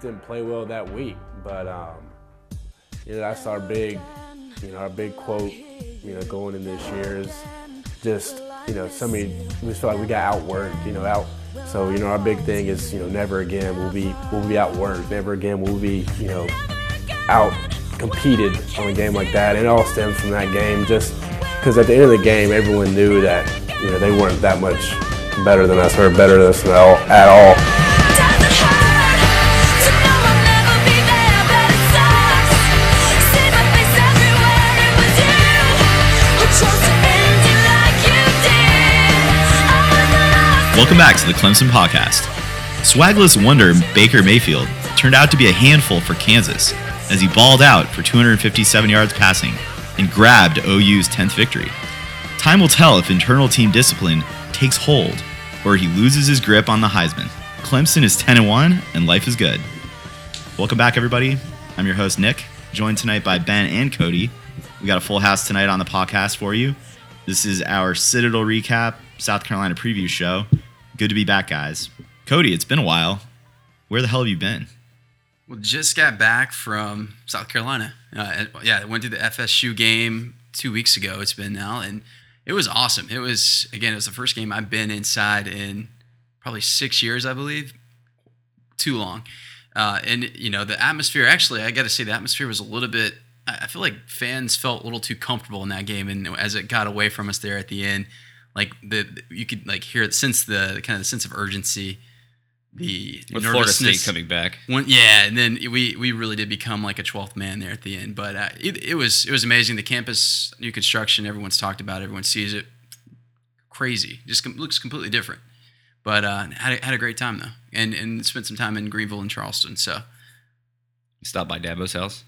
just didn't play well that week. But um, you know, that's our big, you know, our big quote, you know, going in this year is just, you know, somebody we feel like we got outworked, you know, out. So you know, our big thing is, you know, never again will be will be outworked. Never again will we be, you know, out competed on a game like that. It all stems from that game, just because at the end of the game, everyone knew that, you know, they weren't that much better than us or better than us at all. At all. Welcome back to the Clemson Podcast. Swagless wonder Baker Mayfield turned out to be a handful for Kansas as he balled out for 257 yards passing and grabbed OU's 10th victory. Time will tell if internal team discipline takes hold or he loses his grip on the Heisman. Clemson is 10 1 and life is good. Welcome back, everybody. I'm your host, Nick, joined tonight by Ben and Cody. We got a full house tonight on the podcast for you. This is our Citadel recap, South Carolina preview show. Good to be back, guys. Cody, it's been a while. Where the hell have you been? Well, just got back from South Carolina. Uh, yeah, I went to the FSU game two weeks ago. It's been now, and it was awesome. It was again, it was the first game I've been inside in probably six years, I believe. Too long, uh, and you know the atmosphere. Actually, I got to say the atmosphere was a little bit. I feel like fans felt a little too comfortable in that game, and as it got away from us there at the end, like the you could like hear it since the kind of the sense of urgency. The With Florida State coming back. one, yeah, and then we we really did become like a twelfth man there at the end. But uh, it, it was it was amazing. The campus new construction, everyone's talked about, it, everyone sees it. Crazy, just com- looks completely different. But uh, had a, had a great time though, and and spent some time in Greenville and Charleston. So Stopped by Dabo's house,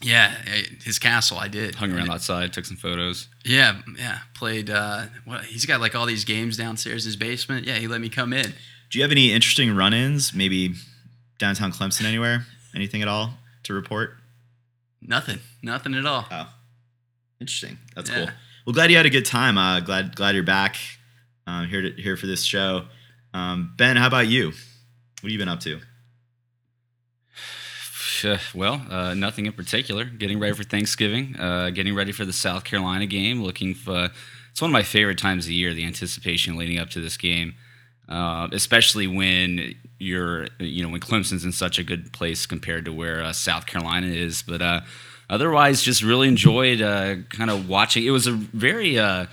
yeah, eh, his castle, I did. hung around outside, took some photos. Yeah, yeah, played. Uh, what he's got like all these games downstairs in his basement. Yeah, he let me come in. Do you have any interesting run ins, maybe downtown Clemson anywhere? Anything at all to report? Nothing, nothing at all. Oh, interesting. That's Yeah. cool. Well, glad you had a good time. Uh, glad glad you're back um, here to here for this show. Um, ben, how about you? What have you been up to? Uh, Well, uh, nothing in particular. Getting ready for Thanksgiving, uh, getting ready for the South Carolina game. Looking for it's one of my favorite times of the year. The anticipation leading up to this game, uh, especially when you're you know when Clemson's in such a good place compared to where uh, South Carolina is. But uh, otherwise, just really enjoyed uh, kind of watching. It was a very uh,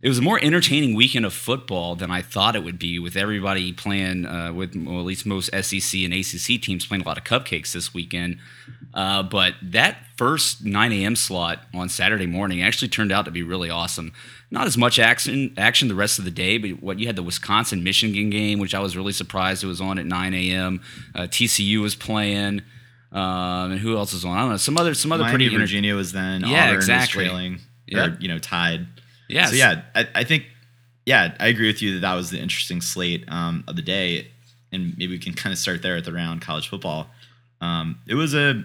it was a more entertaining weekend of football than I thought it would be, with everybody playing, uh, with well, at least most SEC and ACC teams playing a lot of cupcakes this weekend. Uh, but that first 9 a.m. slot on Saturday morning actually turned out to be really awesome. Not as much action action the rest of the day, but what you had the Wisconsin Michigan game, which I was really surprised it was on at 9 a.m. Uh, TCU was playing. Um, and who else was on? I don't know. Some other, some other Miami, pretty Virginia was then. Yeah, Auburn exactly. Was trailing, Yeah. or you know, tied. Yeah, So yeah, I, I think, yeah, I agree with you that that was the interesting slate um, of the day, and maybe we can kind of start there at the round college football. Um, it was a,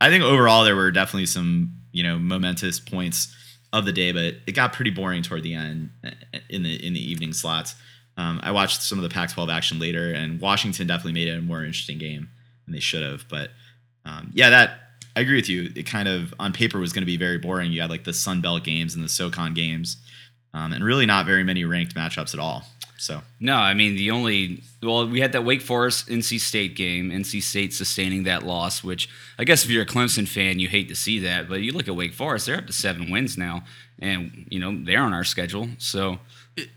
I think overall there were definitely some you know momentous points of the day, but it got pretty boring toward the end uh, in the in the evening slots. Um, I watched some of the Pac-12 action later, and Washington definitely made it a more interesting game than they should have. But um, yeah, that I agree with you. It kind of on paper was going to be very boring. You had like the Sun Belt games and the SoCon games, um, and really not very many ranked matchups at all. So No, I mean the only well, we had that Wake Forest NC State game. NC State sustaining that loss, which I guess if you're a Clemson fan, you hate to see that. But you look at Wake Forest; they're up to seven wins now, and you know they're on our schedule. So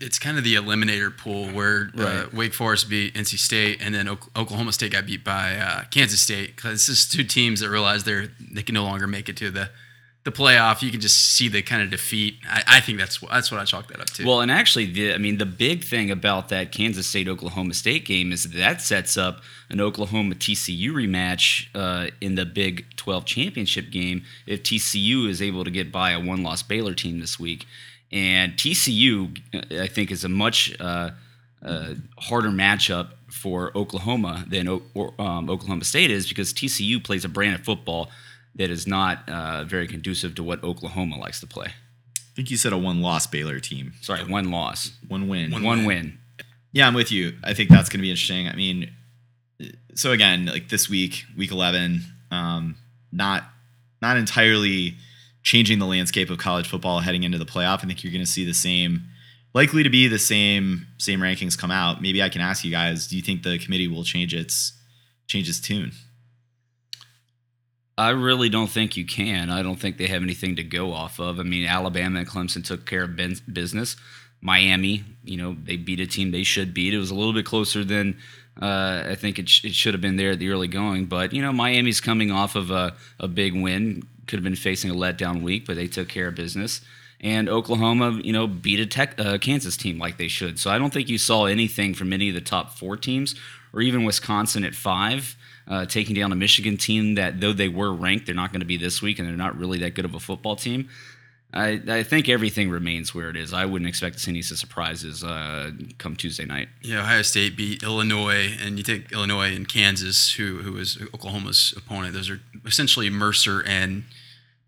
It's kind of the eliminator pool where uh, Wake Forest beat NC State, and then Ok- Oklahoma State got beat by uh, Kansas State. Because it's just two teams that realize they're they can no longer make it to the the playoff, you can just see the kind of defeat. I, I think that's what that's what I chalk that up to. Well, and actually, the, I mean, the big thing about that Kansas State Oklahoma State game is that, that sets up an Oklahoma TCU rematch uh, in the Big 12 championship game if TCU is able to get by a one loss Baylor team this week. And TCU, uh, I think, is a much uh, uh, harder matchup for Oklahoma than o- or, um, Oklahoma State is because TCU plays a brand of football that is not uh, very conducive to what Oklahoma likes to play. I think you said a one loss Baylor team. Sorry, one loss, One win. one, win. Yeah, I'm with you. I think that's going to be interesting. I mean, so again, like this week, week 11, um, not not entirely changing the landscape of college football heading into the playoff. I think you're going to see the same, likely to be the same same rankings come out. Maybe I can ask you guys: Do you think the committee will change its change its tune? I really don't think you can. I don't think they have anything to go off of. I mean, Alabama and Clemson took care of business. Miami, you know, they beat a team they should beat. It was a little bit closer than uh, I think it, sh- it should have been there at the early going. But, you know, Miami's coming off of a, a big win. Could have been facing a letdown week, but they took care of business. And Oklahoma, you know, beat a tech, uh, Kansas team like they should. So I don't think you saw anything from any of the top four teams or even Wisconsin at five uh, taking down a Michigan team that, though they were ranked, they're not going to be this week, and they're not really that good of a football team. I, I think everything remains where it is. I wouldn't expect to see any surprises uh, come Tuesday night. Yeah, Ohio State beat Illinois, and you take Illinois and Kansas, who who is Oklahoma's opponent. Those are essentially Mercer and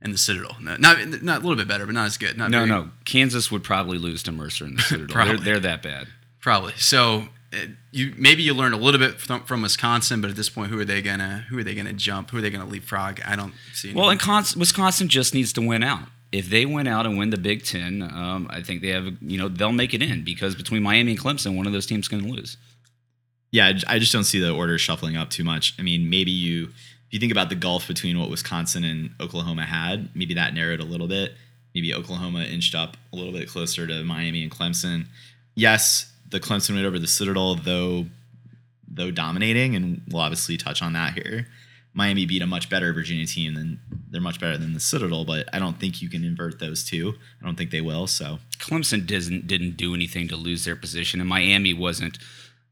and the Citadel. No, Not not a little bit better, but not as good. Not No, very- no. Kansas would probably lose to Mercer in the Citadel. they're, Probably. they're that bad. probably. So uh, you maybe you learned a little bit from, from Wisconsin, but at this point, who are they gonna who are they gonna jump? Who are they gonna leapfrog? I don't see. Well, and Cons- Wisconsin just needs to win out. If they win out and win the Big Ten, um, I think they have, you know, they'll make it in because between Miami and Clemson, one of those teams can lose. Yeah, I just don't see the order shuffling up too much. I mean, maybe you, if you think about the gulf between what Wisconsin and Oklahoma had, maybe that narrowed a little bit. Maybe Oklahoma inched up a little bit closer to Miami and Clemson. Yes, the Clemson win over the Citadel, though, though dominating, and we'll obviously touch on that here. Miami beat a much better Virginia team than they're much better than the Citadel, but I don't think you can invert those two. I don't think they will. So Clemson didn't didn't do anything to lose their position, and Miami wasn't.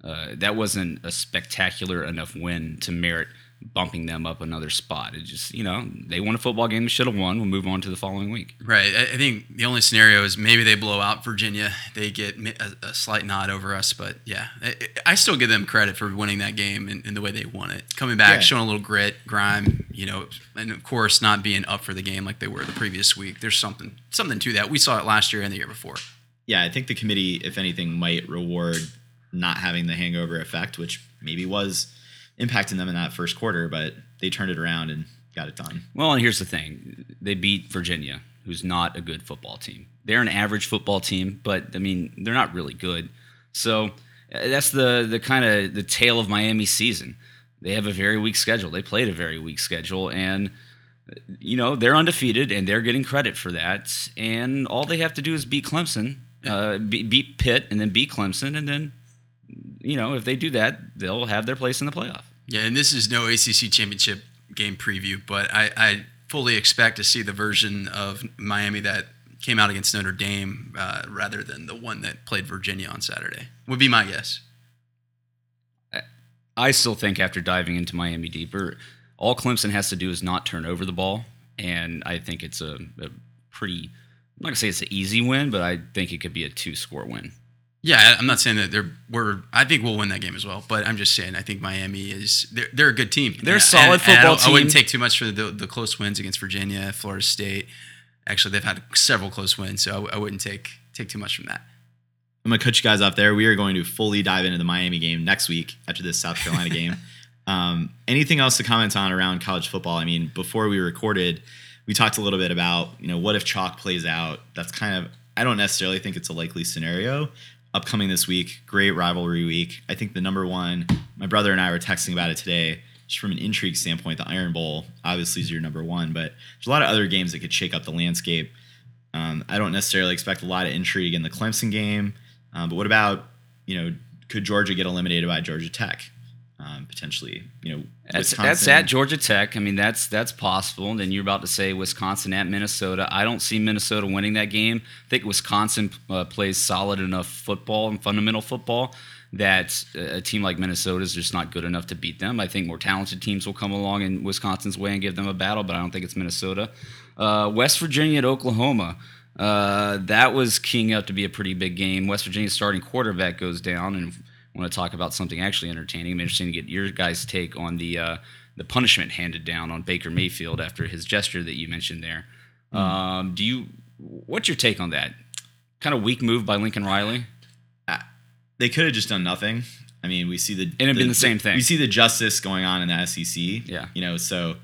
Uh, that wasn't a spectacular enough win to merit bumping them up another spot. It just, you know, they won a football game they should have won. We'll move on to the following week. Right. I I think the only scenario is maybe they blow out Virginia. They get a, a slight nod over us, but yeah, I, I still give them credit for winning that game and, and the way they won it. Coming back, Yeah. showing a little grit, grime, you know, and of course not being up for the game like they were the previous week. There's something something to that. We saw it last year and the year before. yeah, I think the committee, if anything, might reward not having the hangover effect, which maybe was impacting them in that first quarter, but they turned it around and got it done. Well, and here's the thing: they beat Virginia, who's not a good football team. They're an average football team, but I mean, they're not really good. So uh, that's the the kind of the tale of Miami season. They have a very weak schedule. They played a very weak schedule, and uh, you know they're undefeated, and they're getting credit for that. And all they have to do is beat Clemson, uh, be- beat Pitt, and then beat Clemson, and then you know if they do that, they'll have their place in the playoff. Yeah, and this is no ACC championship game preview, but I, I fully expect to see the version of Miami that came out against Notre Dame uh, rather than the one that played Virginia on Saturday. Would be my guess. I still think after diving into Miami deeper, all Clemson has to do is not turn over the ball, and I think it's a, a pretty. I'm not gonna say it's an easy win, but I think it could be a two-score win. Yeah, I'm not saying that they're we're. I think we'll win that game as well, but I'm just saying I think Miami is they're, they're a good team. They're a And- solid and I football I wouldn't take too much for the the close wins against Virginia, Florida State. Actually, they've had several close wins, so I, I wouldn't take take too much from that. I'm gonna cut you guys off there. We are going to fully dive into the Miami game next week after this South Carolina game. Um, anything else to comment on around college football? I mean, before we recorded, we talked a little bit about you know what if chalk plays out. That's kind of I don't necessarily think it's a likely scenario. Upcoming this week, great rivalry week. I think the number one. My brother and I were texting about it today. Just from an intrigue standpoint, the Iron Bowl obviously is your number one, but there's a lot of other games that could shake up the landscape. Um, I don't necessarily expect a lot of intrigue in the Clemson game. Um, but what about, you know, could Georgia get eliminated by Georgia Tech? Um, potentially. You know, That's, that's at Georgia Tech. I mean, that's that's possible. And then you're about to say Wisconsin at Minnesota. I don't see Minnesota winning that game. I think Wisconsin uh, plays solid enough football and fundamental football that a team like Minnesota is just not good enough to beat them. I think more talented teams will come along in Wisconsin's way and give them a battle, but I don't think it's Minnesota. Uh, West Virginia at Oklahoma. Uh, that was keying up to be a pretty big game. West Virginia's starting quarterback goes down, and I want to talk about something actually entertaining. I'm interested to get your guys' take on the uh, the punishment handed down on Baker Mayfield after his gesture that you mentioned there. Um, do you? What's your take on that? Kind of weak move by Lincoln Riley. they could have just done nothing. I mean, we see the And it'd been the same thing. We see the justice going on in the SEC. Yeah. you know, so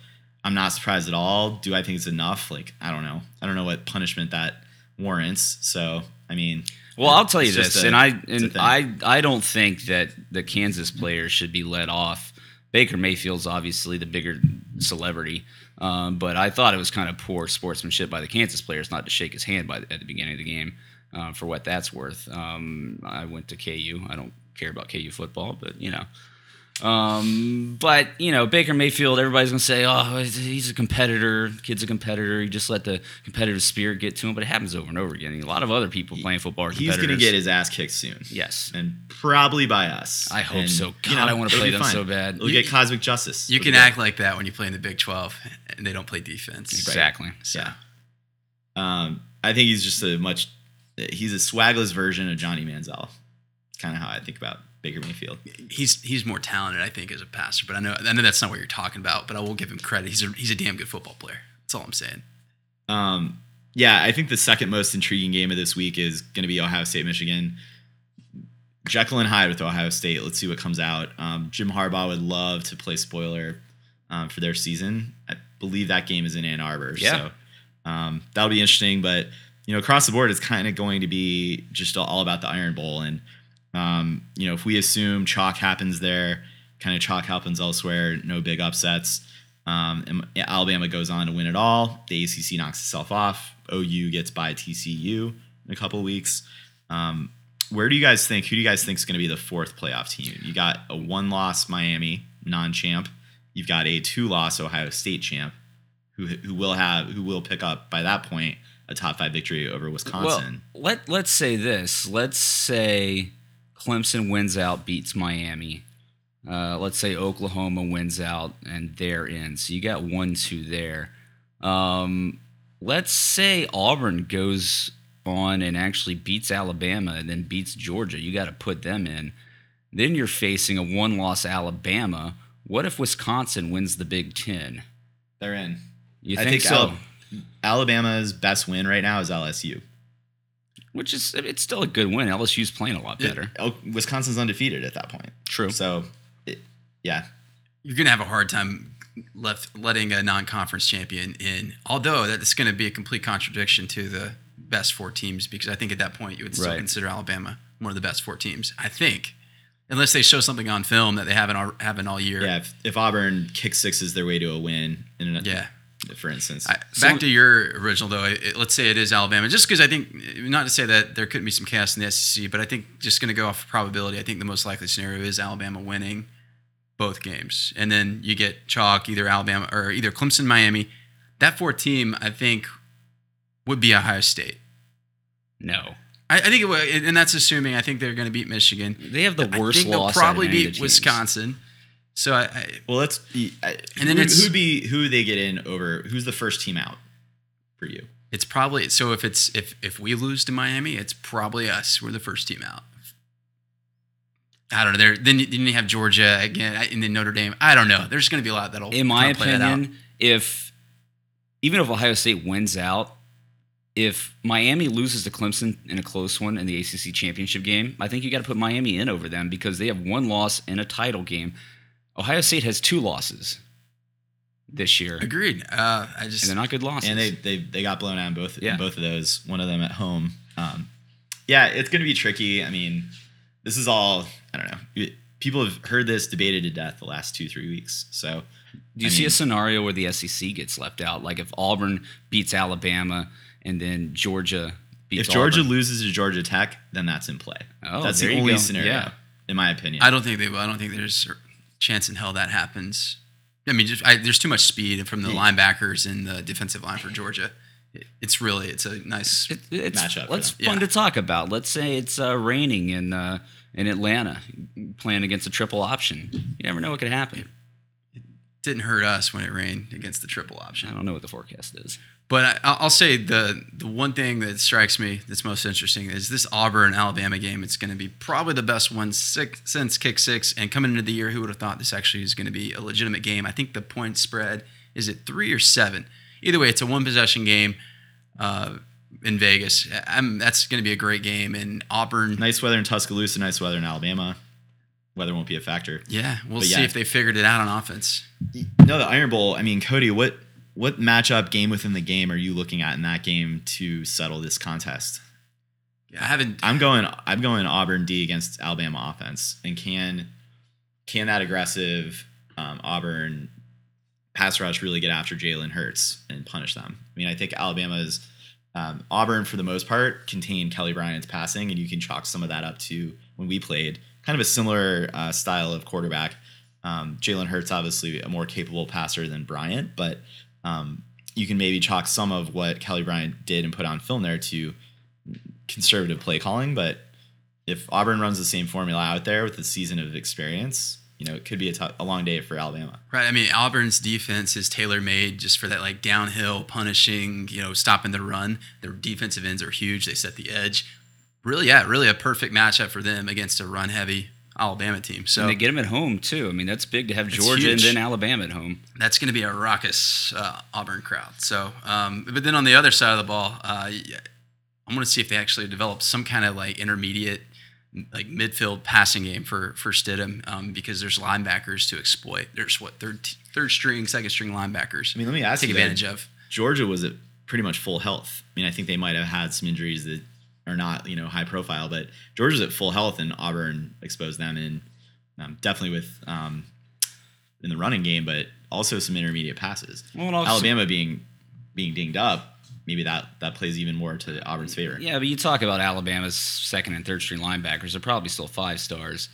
I'm not surprised at all. Do I think it's enough? Like, I don't know. I don't know what punishment that warrants. So, I mean, Well, I'll tell you this, a- and I and. I I don't think that the Kansas players should be let off. Baker Mayfield's obviously the bigger celebrity, um, but I thought it was kind of poor sportsmanship by the Kansas players not to shake his hand by the, at the beginning of the game. Uh, for what that's worth, um, I went to KU. I don't care about KU football, but you know. Um, but you know, Baker Mayfield, everybody's gonna say, "Oh, he's- he's a competitor. Kid's a competitor. He just let the competitive spirit get to him." But it happens over and over again. A lot of other people playing football are he's going to get his ass kicked soon. yes. and probably by us. I hope And, so. you God, I wanna play them fine. so bad. We'll You- get cosmic justice. You It'll can act like that when you play in the Big 12 and they don't play defense. Exactly. So, good. Um, I think he's just a much. He's a swagless version of Johnny Manziel. Kind of how I think about Baker Mayfield. he's he's more talented, I think, as a passer. But I know I know that's not what you're talking about. But I will give him credit. He's a he's a damn good football player. That's all I'm saying. Um, yeah, I think the second most intriguing game of this week is going to be Ohio State Michigan. Jekyll and Hyde with Ohio State. Let's see what comes out. Um, Jim Harbaugh would love to play spoiler um, for their season. I believe that game is in Ann Arbor. Yeah. So um, that'll be interesting. But you know, across the board, it's kind of going to be just all about the Iron Bowl. And um, you know, if we assume chalk happens there, kind of chalk happens elsewhere, no big upsets. Um, and Alabama goes on to win it all. The ACC knocks itself off. OU gets by TCU in a couple weeks. Um, where do you guys think? Who do you guys think is going to be the fourth playoff team? You got a one-loss Miami non-champ. You've got a two-loss Ohio State champ, who who will have who will pick up by that point a top five victory over Wisconsin. Well, let let's say this. Let's say Clemson wins out, beats Miami. Uh, let's say Oklahoma wins out, and they're in. So you got one, two there. Um, let's say Auburn goes on and actually beats Alabama, and then beats Georgia. You got to put them in. Then you're facing a one-loss Alabama. What if Wisconsin wins the Big Ten? They're in. You I think, think so? Al- Alabama's best win right now is LSU. Which is it's still a good win. LSU's playing a lot better. Oh, Wisconsin's undefeated at that point. True. So, it, yeah, You're gonna have a hard time left letting a non-conference champion in. Although that's going to be a complete contradiction to the best four teams because I think at that point you would still Right. consider Alabama one of the best four teams. I think, unless they show something on film that they haven't all, haven't all year. yeah. If, if Auburn kick sixes their way to a win, in an, Yeah. For instance, I, back to your original though. It, let's say it is Alabama, just because I think not to say that there couldn't be some chaos in the SEC, but I think just going to go off probability. I think the most likely scenario is Alabama winning both games, and then you get chalk either Alabama or either Clemson, Miami. That fourth team, I think, would be Ohio State. No. I, I think it would, and that's assuming I think they're going to beat Michigan. They have the worst I worst think loss. they'll probably out of any of the beat teams. Wisconsin. So I, I well, let's. be- I, And then who, it's- who'd be who they get in over? Who's the first team out for you? It's probably so if it's if if we lose to Miami, it's probably us. We're the first team out. I don't know. There then you, then you have Georgia again, and then Notre Dame. I don't know. There's going to be a lot that'll. In my kinda play that out. opinion, if even if Ohio State wins out, if Miami loses to Clemson in a close one in the ACC championship game, I think you got to put Miami in over them because they have one loss in a title game. Ohio State has two losses this year, agreed. Uh, I just they're not good losses. And they they they got blown out in both Yeah. in both of those. One of them at home. Um, yeah, it's going to be tricky. I mean, this is all I don't know. People have heard this debated to death the last two three weeks. So Do you I see a scenario where the SEC gets left out? Like if Auburn beats Alabama and then Georgia beats if Georgia Auburn? loses to Georgia Tech, then that's in play. Oh, that's there the you only go. scenario, Yeah. in my opinion. I don't think they will. I don't think there's chance in hell that happens. I mean, just, I, there's too much speed from the linebackers and the defensive line for Georgia. It, it's really it's a nice. It, it's Matchup Let's fun Yeah. to talk about. Let's say it's uh, raining in uh, in Atlanta, playing against a triple option. You never know what could happen. It didn't hurt us when it rained against the triple option. I don't know what the forecast is. But I, I'll I'll say the the one thing that strikes me that's most interesting is this Auburn Alabama game. It's going to be probably the best one six, since kick six. And coming into the year, who would have thought this actually is going to be a legitimate game? I think the point spread is it three or seven. Either way, it's a one possession game uh, in Vegas. I'm, that's going to be a great game. And Auburn, Nice weather in Tuscaloosa, nice weather in Alabama. Weather won't be a factor. yeah, we'll But see yeah. if they figured it out on offense. No, the Iron Bowl. I mean, Cody, what what matchup game within the game are you looking at in that game to settle this contest? Yeah, I haven't. I'm going. I'm going Auburn D against Alabama offense, and can can that aggressive um, Auburn pass rush really get after Jalen Hurts and punish them? I mean, I think Alabama's um, Auburn for the most part contained Kelly Bryant's passing, and you can chalk some of that up to when we played kind of a similar uh, style of quarterback. Um, Jalen Hurts obviously a more capable passer than Bryant, but um, you can maybe chalk some of what Kelly Bryant did and put on film there to conservative play calling. But if Auburn runs the same formula out there with a season of experience, you know, it could be a tou- a long day for Alabama. Right. I mean, Auburn's defense is tailor made just for that, like downhill punishing, you know, stopping the run. Their defensive ends are huge. They set the edge. Really, yeah, really a perfect matchup for them against a run heavy Alabama team. So And they get them at home too. I mean, that's big to have It's Georgia huge. and then Alabama at home. that's going to be a raucous uh, Auburn crowd. So, um, but then on the other side of the ball, uh, I'm going to see if they actually develop some kind of like intermediate, like midfield passing game for for Stidham um, because there's linebackers to exploit. There's what third third string, second string linebackers. I mean, let me ask take you advantage then, of. Georgia was at pretty much full health. I mean, I think they might have had some injuries that are not, you know, high profile, but Georgia's at full health, and Auburn exposed them and um, definitely with um, in the running game, but also some intermediate passes. Well, also- Alabama being being dinged up, maybe that that plays even more to Auburn's favor. Yeah, but you talk about Alabama's second and third string linebackers; they're probably still five stars.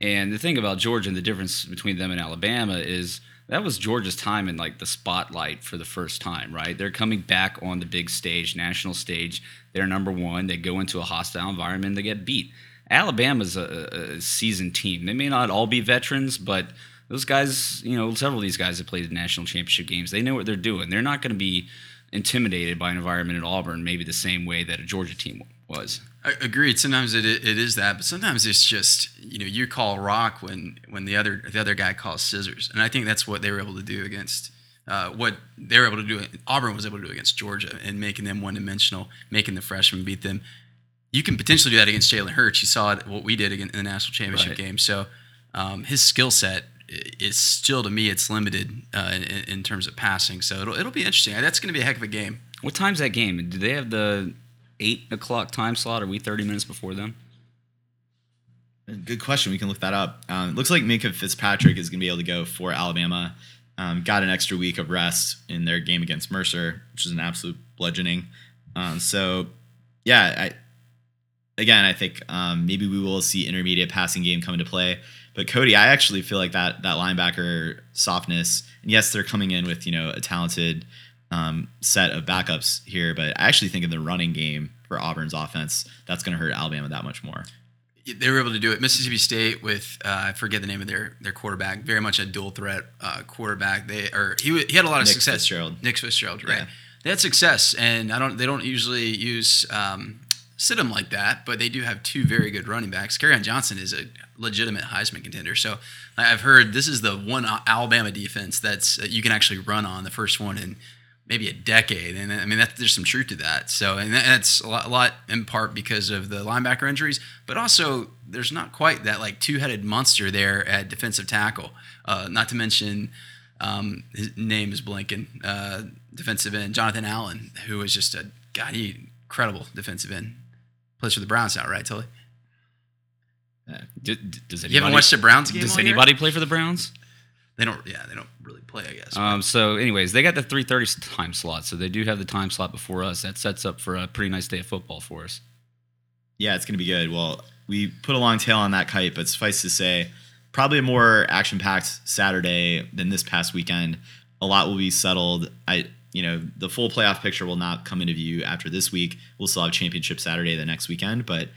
And the thing about Georgia and the difference between them and Alabama is that was Georgia's time in like the spotlight for the first time, right? They're coming back on the big stage, national stage. They're number one. They go into a hostile environment, they get beat. Alabama's a, a seasoned team. They may not all be veterans, but those guys, you know, several of these guys have played the national championship games. They know what they're doing. They're not going to be intimidated by an environment at Auburn, maybe the same way that a Georgia team was. I agreed. Sometimes it it is that, but sometimes it's just you know you call rock when when the other the other guy calls scissors, and I think that's what they were able to do against uh, what they were able to do. Auburn was able to do against Georgia and making them one dimensional, making the freshmen beat them. You can potentially do that against Jalen Hurts. You saw it what we did in the national championship Right. game. So um, his skill set is still to me it's limited uh, in, in terms of passing. So it'll it'll be interesting. That's going to be a heck of a game. What time's that game? Do they have the eight o'clock time slot? Are we thirty minutes before them? Good question. We can look that up. Um, looks like Minkah Fitzpatrick is going to be able to go for Alabama. Um, got an extra week of rest in their game against Mercer, which is an absolute bludgeoning. Um, so, yeah, I again, I think um, maybe we will see intermediate passing game come into play. But Cody, I actually feel like that that linebacker softness. And yes, they're coming in with you know a talented um, set of backups here, but I actually think in the running game for Auburn's offense, that's going to hurt Alabama that much more. they were able to do it. Mississippi State with uh, I forget the name of their their quarterback, very much a dual threat uh, quarterback. They or he he had a lot of Nick success. Fitzgerald. Nick Fitzgerald, right? Yeah. They had success, and I don't they don't usually use um, Stidham like that, but they do have two very good running backs. Kerryon Johnson is a legitimate Heisman contender. So I- I've heard this is the one Alabama defense that's that you can actually run on the first one in maybe a decade, and I mean that, there's some truth to that. So and that's a lot, a lot in part because of the linebacker injuries, but also there's not quite that like two-headed monster there at defensive tackle. Uh, not to mention um, his name is blinking. Uh, defensive end Jonathan Allen, who is just a god, he incredible defensive end. Plays for the Browns now, right, Tully? D- d- does anybody, You haven't watched the Browns game? Does year? anybody play for the Browns? They don't. Yeah, they don't play. I guess. Um, so, anyways, they got the three thirty time slot, so they do have the time slot before us. That sets up for a pretty nice day of football for us. Yeah, it's going to be good. Well, we put a long tail on that kite, but suffice to say, probably a more action-packed Saturday than this past weekend. A lot will be settled. I, you know, the full playoff picture will not come into view after this week. We'll still have championship Saturday the next weekend, but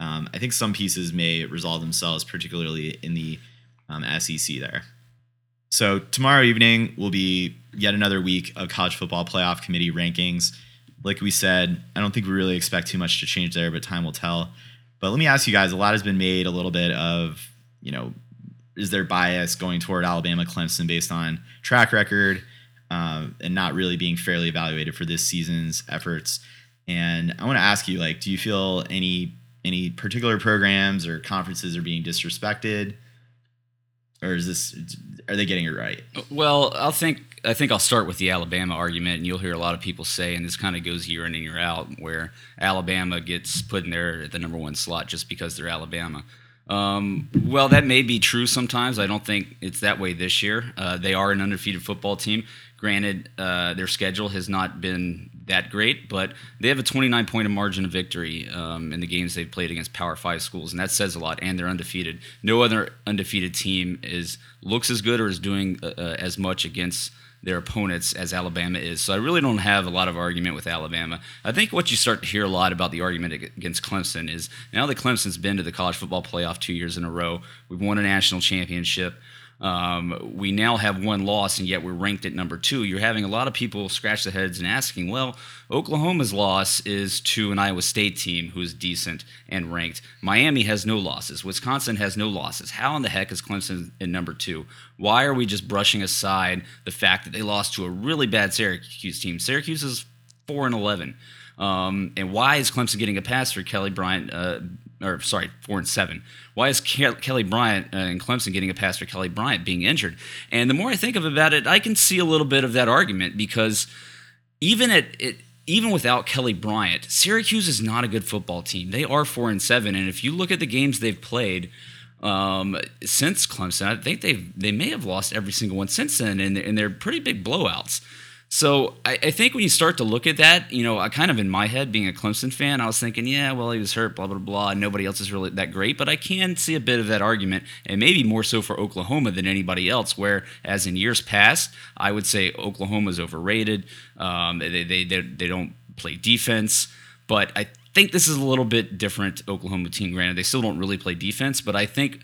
um, I think some pieces may resolve themselves, particularly in the um, SEC there. So tomorrow evening will be yet another week of college football playoff committee rankings. Like we said, I don't think we really expect too much to change there, but time will tell. But let me ask you guys: a lot has been made a little bit of, you know, is there bias going toward Alabama, Clemson based on track record um, and not really being fairly evaluated for this season's efforts? And I want to ask you, like, do you feel any any particular programs or conferences are being disrespected, or is this are they getting it right? Well, I'll think I think I'll start with the Alabama argument, and you'll hear a lot of people say, and this kind of goes year in and year out, where Alabama gets put in there at the number one slot just because they're Alabama. Um, well, that may be true sometimes. I don't think it's that way this year. Uh, they are an undefeated football team. Granted, uh, their schedule has not been that great, but they have a 29 point margin of victory um, in the games they've played against Power Five schools, and that says a lot. And they're undefeated. No other undefeated team is looks as good or is doing uh, uh, as much against their opponents as Alabama is. So I really don't have a lot of argument with Alabama. I think what you start to hear a lot about the argument against Clemson is now that Clemson's been to the college football playoff two years in a row, we've won a national championship. Um, we now have one loss, and yet we're ranked at number two. You're having a lot of people scratch their heads and asking, well, Oklahoma's loss is to an Iowa State team who's decent and ranked. Miami has no losses. Wisconsin has no losses. How in the heck is Clemson in number two? Why are we just brushing aside the fact that they lost to a really bad Syracuse team? Syracuse is four and eleven. Um, and why is Clemson getting a pass for Kelly Bryant? Uh, or sorry, four and seven. Why is Ke- Kelly Bryant uh, and Clemson getting a pass for Kelly Bryant being injured? And the more I think of about it, I can see a little bit of that argument because even at it, even without Kelly Bryant, Syracuse is not a good football team. They are four and seven, and if you look at the games they've played um, since Clemson, I think they they may have lost every single one since then, and and they're pretty big blowouts. So I, I think when you start to look at that, you know, I kind of in my head, being a Clemson fan, I was thinking, yeah, well, he was hurt, blah blah blah. Nobody else is really that great, but I can see a bit of that argument, and maybe more so for Oklahoma than anybody else. Where, as in years past, I would say Oklahoma's overrated. Um, they, they they they don't play defense, but I think this is a little bit different. Oklahoma team, granted, they still don't really play defense, but I think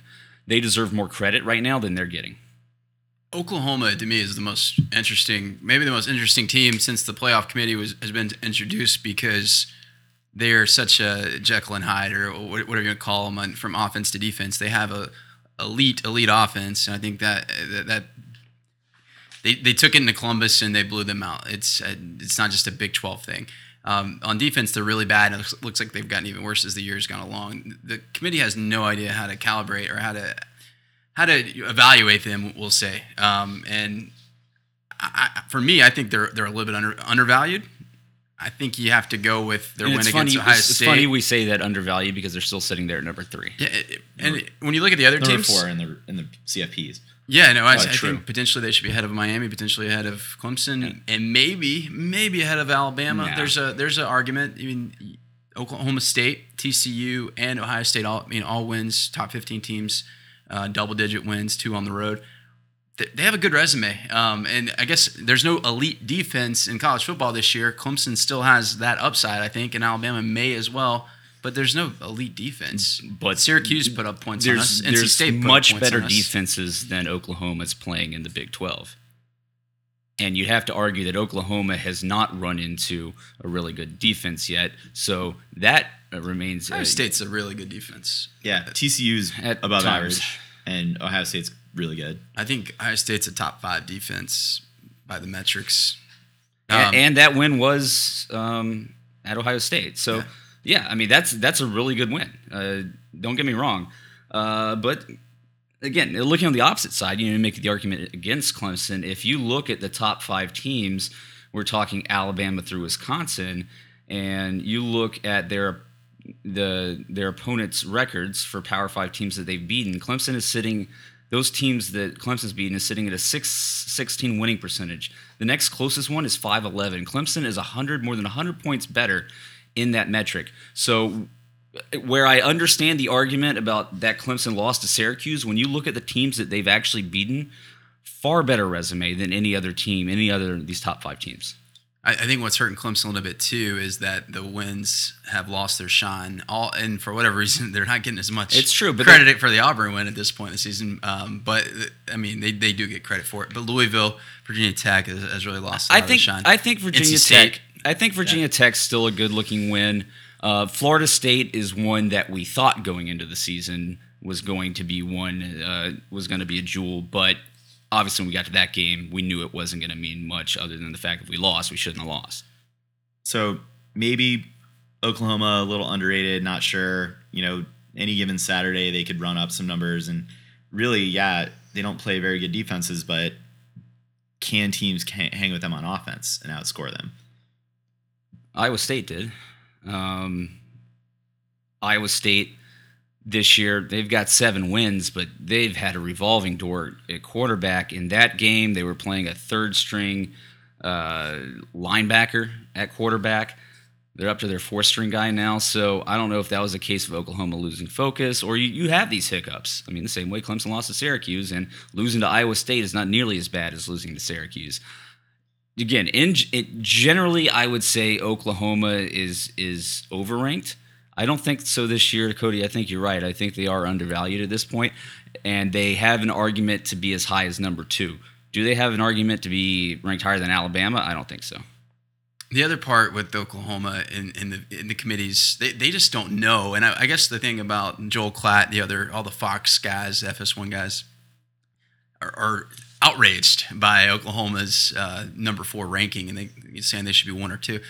they deserve more credit right now than they're getting. Oklahoma to me is the most interesting, maybe the most interesting team since the playoff committee was has been introduced because they are such a Jekyll and Hyde or whatever you call them from offense to defense. They have a elite elite offense, and I think that that, that they, they took it into Columbus and they blew them out. It's uh, it's not just a Big 12 thing. Um, on defense, they're really bad. It looks, looks like they've gotten even worse as the years gone along. The committee has no idea how to calibrate or how to how to evaluate them. We'll say, um, and I, I, for me, I think they're they're a little bit under, undervalued. I think you have to go with their And win it's against funny. Ohio It's, it's funny we say that undervalued because they're still sitting there at number three. yeah, it- it- and it- when you look at the other Number teams, four in the in the CFPs. Yeah, no, I, Oh, I think potentially they should be ahead of Miami, potentially ahead of Clemson, and maybe maybe ahead of Alabama. Nah. There's a there's an argument. I mean, Oklahoma State, TCU, and Ohio State all I mean all wins, top 15 teams, uh, double digit wins, two on the road. They, they have a good resume, um, and I guess there's no elite defense in college football this year. Clemson still has that upside, I think, and Alabama may as well. But there's no elite defense. But Syracuse put up points on us. There's, NC State put up much better defenses than Oklahoma's playing in the Big 12. And you'd have to argue that Oklahoma has not run into a really good defense yet. So that uh, remains. Ohio uh, State's a really good defense. Yeah, TCU's At above times. average, and Ohio State's really good. I think Ohio State's a top five defense by the metrics. Um, and, that win was um, at Ohio State. So yeah. I mean that's that's a really good win. Uh, don't get me wrong, uh, but again, looking on the opposite side, you know, make the argument against Clemson. If you look at the top five teams, we're talking Alabama through Wisconsin, and you look at their the their opponents' records for Power Five teams that they've beaten. Clemson is sitting; those teams that Clemson's beaten is sitting at a six, 16 winning percentage. The next closest one is five eleven. Clemson is hundred more than hundred points better in that metric. So where I understand the argument about that Clemson lost to Syracuse, when you look at the teams that they've actually beaten, far better resume than any other team, any other of these top five teams. I, I think what's hurting Clemson a little bit too is that the wins have lost their shine. All and for whatever reason, they're not getting as much. It's true, but credit for the Auburn win at this point in the season. Um, but I mean, they, they do get credit for it. But Louisville, Virginia Tech has, has really lost. I think shine. I think Virginia NC Tech. State, I think Virginia Tech's still a good looking win. Uh, Florida State is one that we thought going into the season was going to be one uh, was going to be a jewel, but obviously when we got to that game, we knew it wasn't going to mean much other than the fact if we lost, we shouldn't have lost. So maybe Oklahoma a little underrated, not sure. You know, any given Saturday they could run up some numbers and really, yeah, they don't play very good defenses, but can teams hang with them on offense and outscore them? Iowa State did. Um, Iowa State this year, they've got seven wins, but they've had a revolving door at quarterback. In that game, they were playing a third string uh, linebacker at quarterback. They're up to their fourth string guy now. So I don't know if that was a case of Oklahoma losing focus or you, you have these hiccups. I mean, the same way Clemson lost to Syracuse, and losing to Iowa State is not nearly as bad as losing to Syracuse again, in it, generally, I would say Oklahoma is is overranked. I don't think so this year, Cody. I think you're right. I think they are undervalued at this point, and they have an argument to be as high as number two. Do they have an argument to be ranked higher than Alabama? I don't think so. The other part with Oklahoma in, in the in the committees, they, they just don't know. And I, I guess the thing about Joel Klatt, the other all the Fox guys, FS1 guys, are, are outraged by Oklahoma's uh, number four ranking, and they saying they should be one or two.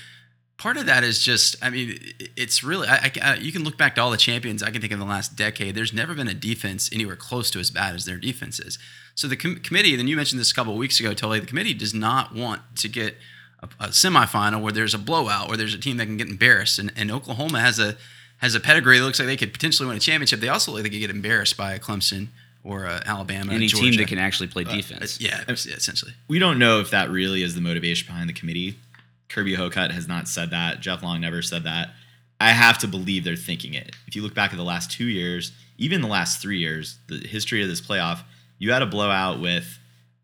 Part of that is just, I mean, it's really. I, I, you can look back to all the champions I can think of in the last decade. There's never been a defense anywhere close to as bad as their defense is. So the com- committee, then you mentioned this a couple of weeks ago, Tully. The committee does not want to get a, a semifinal where there's a blowout, where there's a team that can get embarrassed, and, and Oklahoma has a has a pedigree that looks like they could potentially win a championship. They also look like they could get embarrassed by Clemson or a Alabama. Any Georgia. team that can actually play uh, defense. yeah, yeah, essentially. We don't know if that really is the motivation behind the committee. Kirby Hocutt has not said that. Jeff Long never said that. I have to believe they're thinking it. If you look back at the last two years, even the last three years, the history of this playoff, you had a blowout with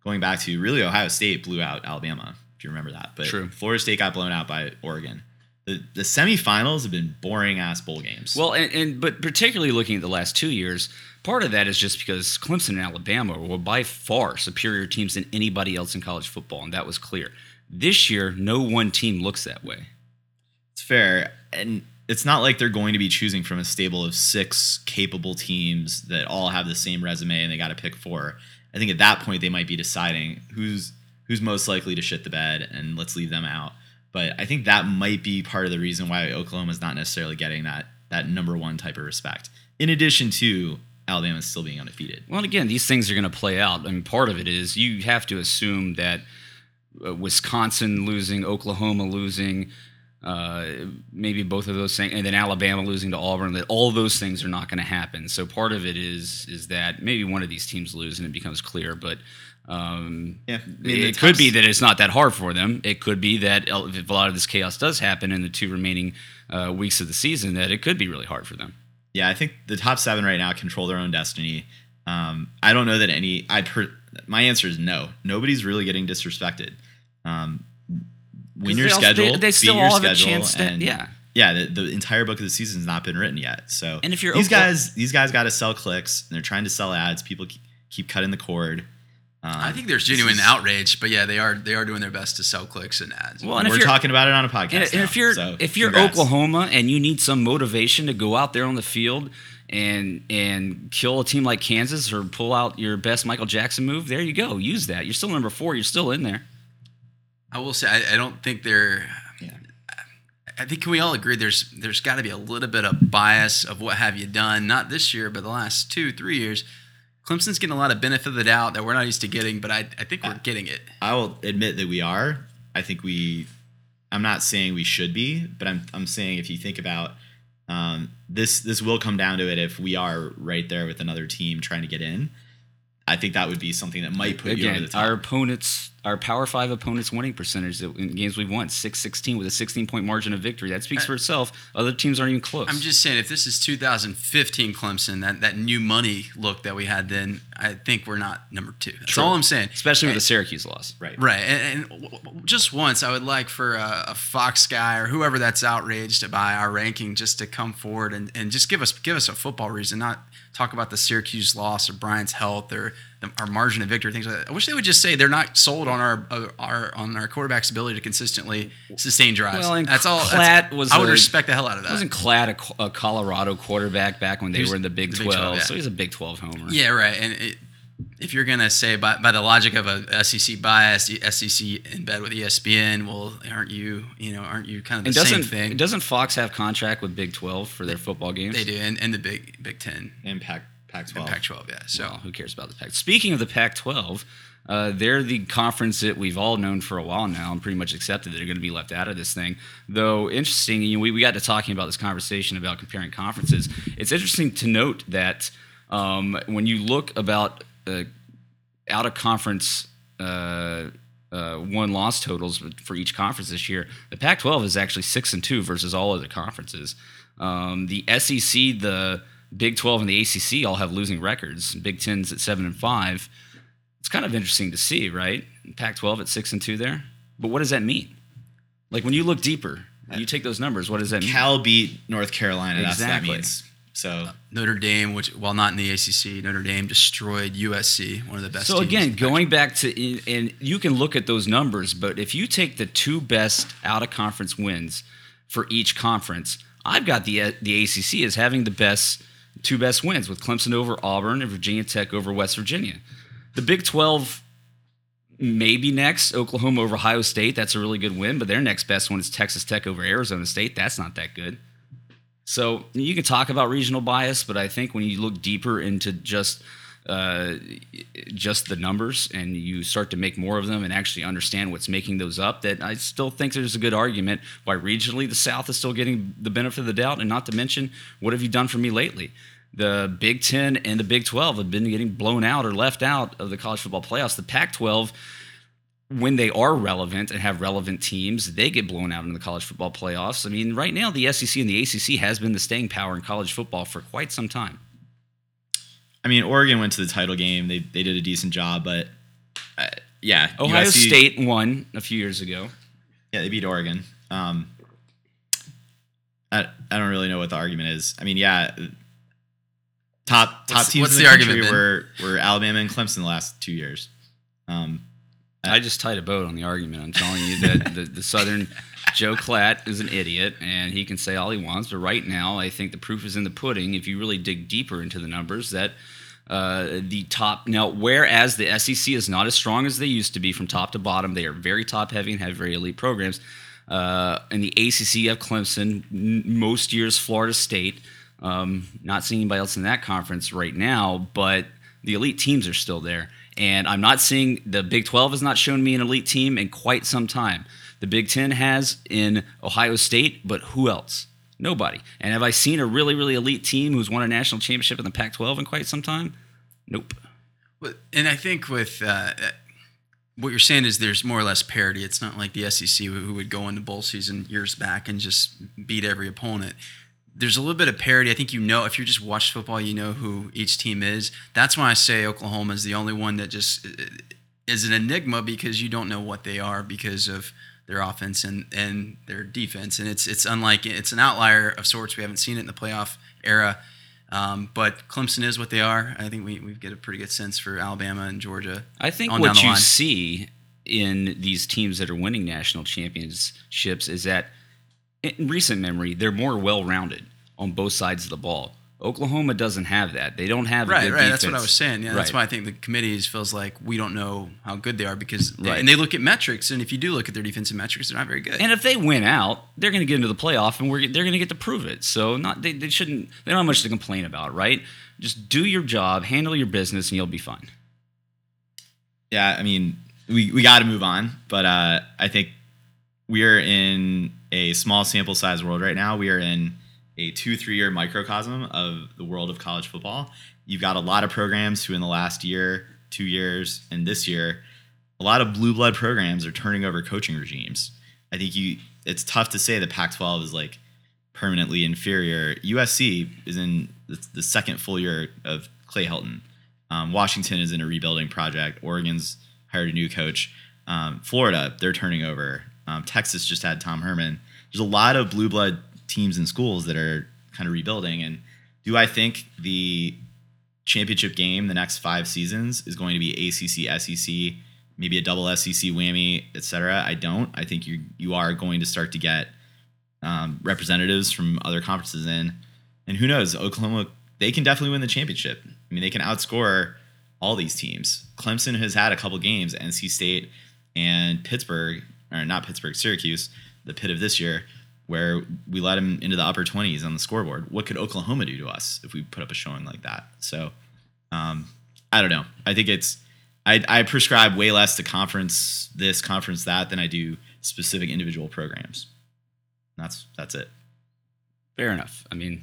going back to really Ohio State blew out Alabama, if you remember that. But True. Florida State got blown out by Oregon. The, the semifinals have been boring ass bowl games. Well, and, and but particularly looking at the last two years, part of that is just because Clemson and Alabama were by far superior teams than anybody else in college football, and that was clear. This year, no one team looks that way. It's fair. And it's not like they're going to be choosing from a stable of six capable teams that all have the same resume and they got to pick four. I think at that point they might be deciding who's who's most likely to shit the bed and let's leave them out. But I think that might be part of the reason why Oklahoma's not necessarily getting that that number one type of respect. In addition to Alabama is still being undefeated. Well, and again, these things are going to play out. I mean, part of it is you have to assume that uh, Wisconsin losing, Oklahoma losing, uh, maybe both of those things, and then Alabama losing to Auburn. That all those things are not going to happen. So part of it is is that maybe one of these teams lose and it becomes clear, but. Um, Yeah, I mean, it, could be that it's not that hard for them. It could be that uh, if a lot of this chaos does happen in the two remaining uh, weeks of the season, that it could be really hard for them. Yeah, I think the top seven right now control their own destiny. Um, I don't know that any. I per, my answer is no. Nobody's really getting disrespected. Um, win 'Cause your they they- still your all have a schedule, chance to- and yeah. yeah. The, the entire book of the season has not been written yet. So And if you're these Oklahoma- guys, these guys got to sell clicks, and they're trying to sell ads. People keep, keep cutting the cord. Um, I think there's genuine is- outrage, but yeah, they are they are doing their best to sell clicks and ads. Well, and if We're you're- talking about it on a podcast. And, and now, if you're so if you're congrats. Oklahoma and you need some motivation to go out there on the field and and kill a team like Kansas or pull out your best Michael Jackson move, there you go. Use that. You're still number four. You're still in there. I will say I, I don't think they're. Yeah. I think can we all agree there's there's got to be a little bit of bias of what have you done not this year but the last two three years. Clemson's getting a lot of benefit of the doubt that we're not used to getting, but I, I think we're getting it. I will admit that we are. I think we. I'm not saying we should be, but I'm I'm saying if you think about um, this, this will come down to it if we are right there with another team trying to get in. I think that would be something that might put you over the top. our opponents our Power Five opponents' winning percentage in games we've won, six sixteen with a 16 point margin of victory. That speaks uh, for itself. Other teams aren't even close. I'm just saying, if this is 2015 Clemson, that, that new money look that we had then, I think we're not number two. That's all I'm saying. especially with the Syracuse loss. Right. Right, and, and w- w- just once, I would like for a, a Fox guy or whoever that's outraged by our ranking just to come forward and, and just give us give us a football reason, not talk about the Syracuse loss or Bryant's health or the, our margin of victory, things like that. I wish they would just say they're not sold on our uh, our on our quarterback's ability to consistently sustain drives. Well, and that's all. Klatt that's- was I would a- respect the hell out of that. Wasn't Klatt a, a Colorado quarterback back when they was were in the Big the 12? Big 12, yeah. So he's a Big 12 homer. Yeah, right. And it, if you're gonna say by, by the logic of a SEC bias, the SEC in bed with ESPN, well, aren't you? You know, aren't you kind of the And same doesn't thing? doesn't Fox have contract with Big 12 for their football games? They do, and, and the Big Big Ten And Pac Pac and twelve. Pac-12, yeah. So Well, who cares about the Pac? Speaking of the Pac-12, uh, they're the conference that we've all known for a while now and pretty much accepted that they're going to be left out of this thing. Though interesting, you know, we, we got to talking about this conversation about comparing conferences. It's interesting to note that um, when you look about out of conference uh, uh, one loss totals for each conference this year, the Pac-12 is actually six and two versus all other conferences. Um, the SEC, the Big 12, and the ACC all have losing records. Big 10's at seven and five. It's kind of interesting to see, right? Pac-12 at six and two there. But what does that mean? Like when you look deeper, you take those numbers, what does that mean? Cal beat North Carolina. That's what that Exactly. means. So uh, Notre Dame, which while not in the ACC, Notre Dame destroyed USC, one of the best. So again, going back to and you can look at those numbers, but if you take the two best out of conference wins for each conference, I've got the uh, the ACC as having the best two best wins with Clemson over Auburn and Virginia Tech over West Virginia. The Big 12 maybe next Oklahoma over Ohio State, that's a really good win, but their next best one is Texas Tech over Arizona State. That's not that good. So you can talk about regional bias, but I think when you look deeper into just uh, just the numbers and you start to make more of them and actually understand what's making those up, that I still think there's a good argument why regionally the South is still getting the benefit of the doubt. And not to mention, what have you done for me lately? The Big Ten and the Big 12 have been getting blown out or left out of the college football playoffs. The Pac 12 when they are relevant and have relevant teams, they get blown out in the college football playoffs. I mean, right now, the SEC and the ACC has been the staying power in college football for quite some time. I mean, Oregon went to the title game. They they did a decent job, but uh, yeah, Ohio USC State won a few years ago. Yeah, they beat Oregon. Um, I I don't really know what the argument is. I mean, yeah, top top What's- teams what's in the, the country argument, were were Alabama and Clemson the last two years. Um, I just tied a boat on the argument. I'm telling you that the, the Southern Joe Klatt is an idiot and he can say all he wants. But right now, I think the proof is in the pudding. If you really dig deeper into the numbers, that uh, the top now, whereas the SEC is not as strong as they used to be from top to bottom, they are very top heavy and have very elite programs. Uh, and the ACC have Clemson, n- most years Florida State. Um, not seeing anybody else in that conference right now, but the elite teams are still there. And I'm not seeing the Big 12 has not shown me an elite team in quite some time. The Big 10 has in Ohio State, but who else? Nobody. And have I seen a really, really elite team who's won a national championship in the Pac 12 in quite some time? Nope. And I think with uh, what you're saying is there's more or less parity. It's not like the SEC who would go into bowl season years back and just beat every opponent. There's a little bit of parity. I think you know if you just watch football, you know who each team is. That's why I say Oklahoma is the only one that just uh, is an enigma because you don't know what they are because of their offense and, and their defense. And it's it's unlike it's an outlier of sorts. We haven't seen it in the playoff era. Um, but Clemson is what they are. I think we, we get a pretty good sense for Alabama and Georgia. I think what you line. see in these teams that are winning national championships is that in recent memory, they're more well rounded on both sides of the ball. Oklahoma doesn't have that. They don't have a Right, good right. That's what I was saying. Yeah, that's why I think the committees feels like we don't know how good they are because Right. and they look at metrics, and if you do look at their defensive metrics, they're not very good. And if they win out, they're going to get into the playoff, and we're, they're going to get to prove it. So not they, they shouldn't. They don't have much to complain about, right? Just do your job, handle your business, and you'll be fine. yeah, I mean, we, we got to move on, but uh, I think we're in a small sample size world right now. We are in a two, three year microcosm of the world of college football. You've got a lot of programs who, in the last year, two years, and this year, a lot of blue blood programs are turning over coaching regimes. I think you it's tough to say the Pac-12 is like permanently inferior. USC is in the, the second full year of Clay Helton. Um, Washington is in a rebuilding project. Oregon's hired a new coach. Um, Florida, they're turning over. Um, Texas just had Tom Herman. There's a lot of blue blood teams and schools that are kind of rebuilding. And do I think the championship game the next five seasons is going to be ACC, SEC, maybe a double SEC whammy, etc. I don't. I think you you are going to start to get um, representatives from other conferences in, and who knows? Oklahoma they can definitely win the championship. I mean, they can outscore all these teams. Clemson has had a couple games. NC State and Pittsburgh, or not Pittsburgh, Syracuse, the pit of this year, where we let them into the upper 20s on the scoreboard. What could Oklahoma do to us if we put up a showing like that? So, um, I don't know. I think it's I, I prescribe way less to conference this, conference that than I do specific individual programs. That's that's it. Fair enough. I mean,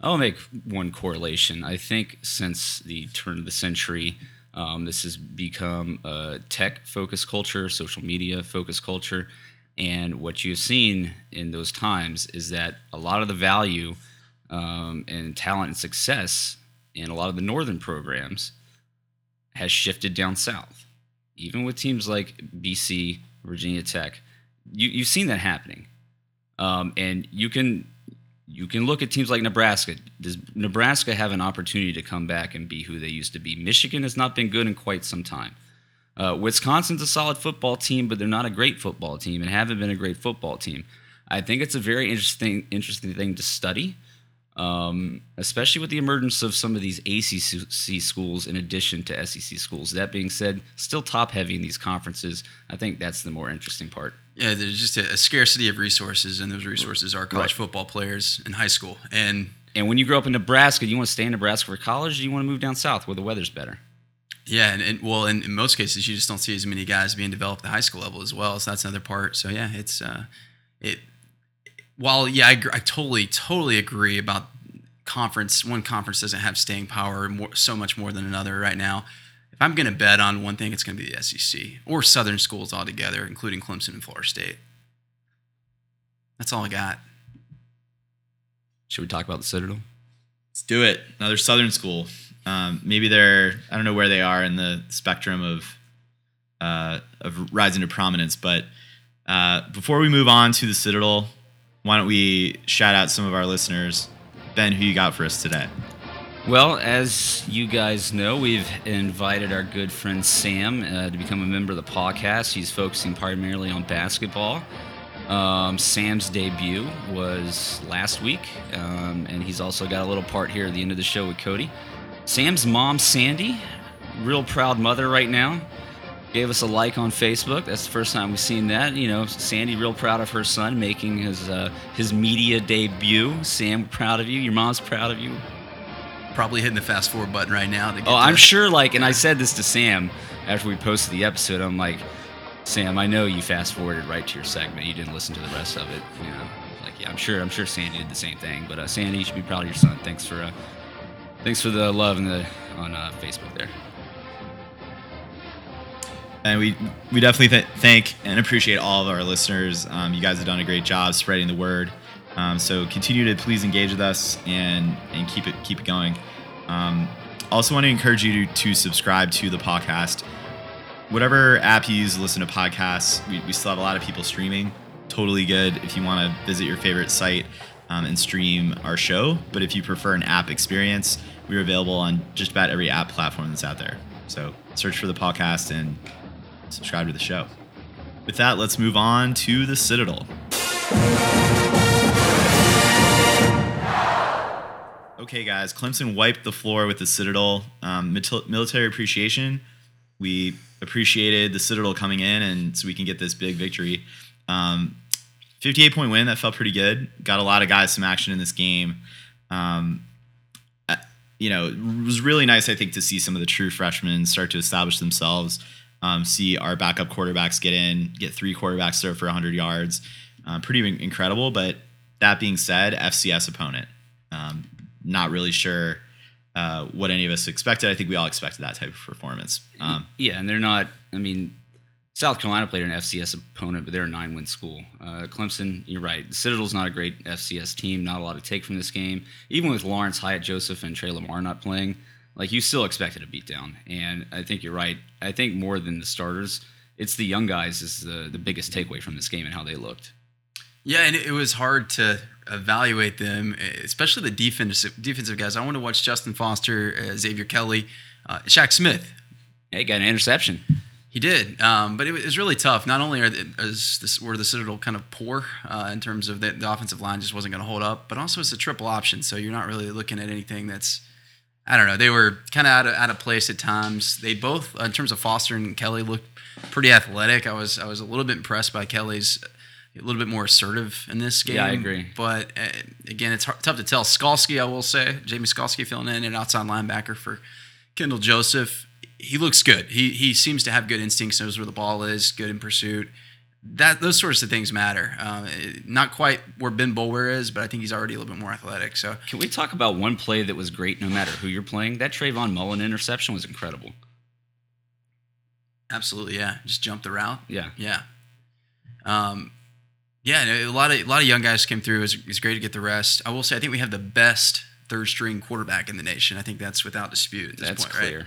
I'll make one correlation. I think since the turn of the century, um, this has become a tech focused culture, social media focused culture. And what you've seen in those times is that a lot of the value um, and talent and success in a lot of the northern programs has shifted down south. Even with teams like BC, Virginia Tech, you, you've seen that happening. Um, and you can you can look at teams like Nebraska. Does Nebraska have an opportunity to come back and be who they used to be? Michigan has not been good in quite some time. Uh, Wisconsin's a solid football team, but they're not a great football team and haven't been a great football team. I think it's a very interesting interesting thing to study, um, especially with the emergence of some of these ACC schools in addition to SEC schools. That being said, still top heavy in these conferences. I think that's the more interesting part. Yeah, there's just a, a scarcity of resources, and those resources are college Right. football players in high school. And And when you grow up in Nebraska, do you want to stay in Nebraska for college, or do you want to move down south where the weather's better? yeah, and, and well, in, in most cases, you just don't see as many guys being developed at the high school level as well. So that's another part. So yeah, it's uh, it. While yeah, I, I totally totally agree about conference. One conference doesn't have staying power more, so much more than another right now. If I'm going to bet on one thing, it's going to be the SEC or Southern schools altogether, including Clemson and Florida State. That's all I got. Should we talk about the Citadel? Let's do it. Another Southern school. Um, maybe they're I don't know where they are in the spectrum of uh, of rising to prominence, but uh, before we move on to the Citadel, why don't we shout out some of our listeners? Ben, who you got for us today? Well, as you guys know, we've invited our good friend Sam uh, to become a member of the podcast. He's focusing primarily on basketball. Um, Sam's debut was last week, um, and he's also got a little part here at the end of the show with Cody. Sam's mom, Sandy, real proud mother right now, gave us a like on Facebook. That's the first time we've seen that. You know, Sandy, real proud of her son making his uh, his media debut. Sam, proud of you. Your mom's proud of you. Probably hitting the fast forward button right now. To get Oh, I'm sure. Like, and I said this to Sam after we posted the episode. I'm like, Sam, I know you fast forwarded right to your segment. You didn't listen to the rest of it. You know, like, yeah, I'm sure. I'm sure Sandy did the same thing. But uh, Sandy, you should be proud of your son. Thanks for, uh, thanks for the love and the on uh, Facebook there. And we we definitely th- thank and appreciate all of our listeners. Um, you guys have done a great job spreading the word. Um, so continue to please engage with us and and keep it keep it going. Um, also want to encourage you to, to subscribe to the podcast. Whatever app you use to listen to podcasts, we, we still have a lot of people streaming. Totally good if you want to visit your favorite site um, and stream our show. But if you prefer an app experience, we're available on just about every app platform that's out there. So search for the podcast and subscribe to the show. With that, let's move on to the Citadel. Okay, guys, Clemson wiped the floor with the Citadel. Um, military appreciation. We appreciated the Citadel coming in, and so we can get this big victory. Um, 58 point win. That felt pretty good. Got a lot of guys some action in this game. Um, you know, it was really nice, I think, to see some of the true freshmen start to establish themselves. Um, see our backup quarterbacks get in, get three quarterbacks throw for 100 yards. Uh, pretty incredible. But that being said, FCS opponent. Um, not really sure uh, what any of us expected. I think we all expected that type of performance. Um, Yeah, and they're not. I mean, South Carolina played an FCS opponent, but they're a nine-win school. Uh, Clemson, you're right. Citadel's not a great FCS team. Not a lot to take from this game. Even with Lawrence Hyatt Joseph and Tre Lamar not playing, like you still expected a beatdown. And I think you're right. I think more than the starters, it's the young guys is the the biggest takeaway from this game and how they looked. Yeah, and it was hard to evaluate them, especially the defensive defensive guys. I want to watch Justin Foster, uh, Xavier Kelly, uh, Shaq Smith. Hey, got an interception. He did, um, but it was really tough. Not only are the, is this, were the Citadel kind of poor uh, in terms of the, the offensive line just wasn't going to hold up, but also it's a triple option, so you're not really looking at anything that's I don't know. They were kind of out of out of place at times. They both, in terms of Foster and Kelly, looked pretty athletic. I was I was a little bit impressed by Kelly's a little bit more assertive in this game. Yeah, I agree. But uh, again, it's hard, tough to tell. Skalski, I will say, Jamie Skalski filling in, an outside linebacker for Kendall Joseph. He looks good. He he seems to have good instincts, knows where the ball is, good in pursuit. That those sorts of things matter. Um, not quite where Ben Boulware is, but I think he's already a little bit more athletic. So Can we talk about one play that was great no matter who you're playing? That Trayvon Mullen interception was incredible. absolutely, yeah, just jump the route. Yeah. Yeah. Um, yeah, a lot of a lot of young guys came through. It was, it was great to get the rest. I will say, I think we have the best third string quarterback in the nation. I think that's without dispute at this That's point, clear. right?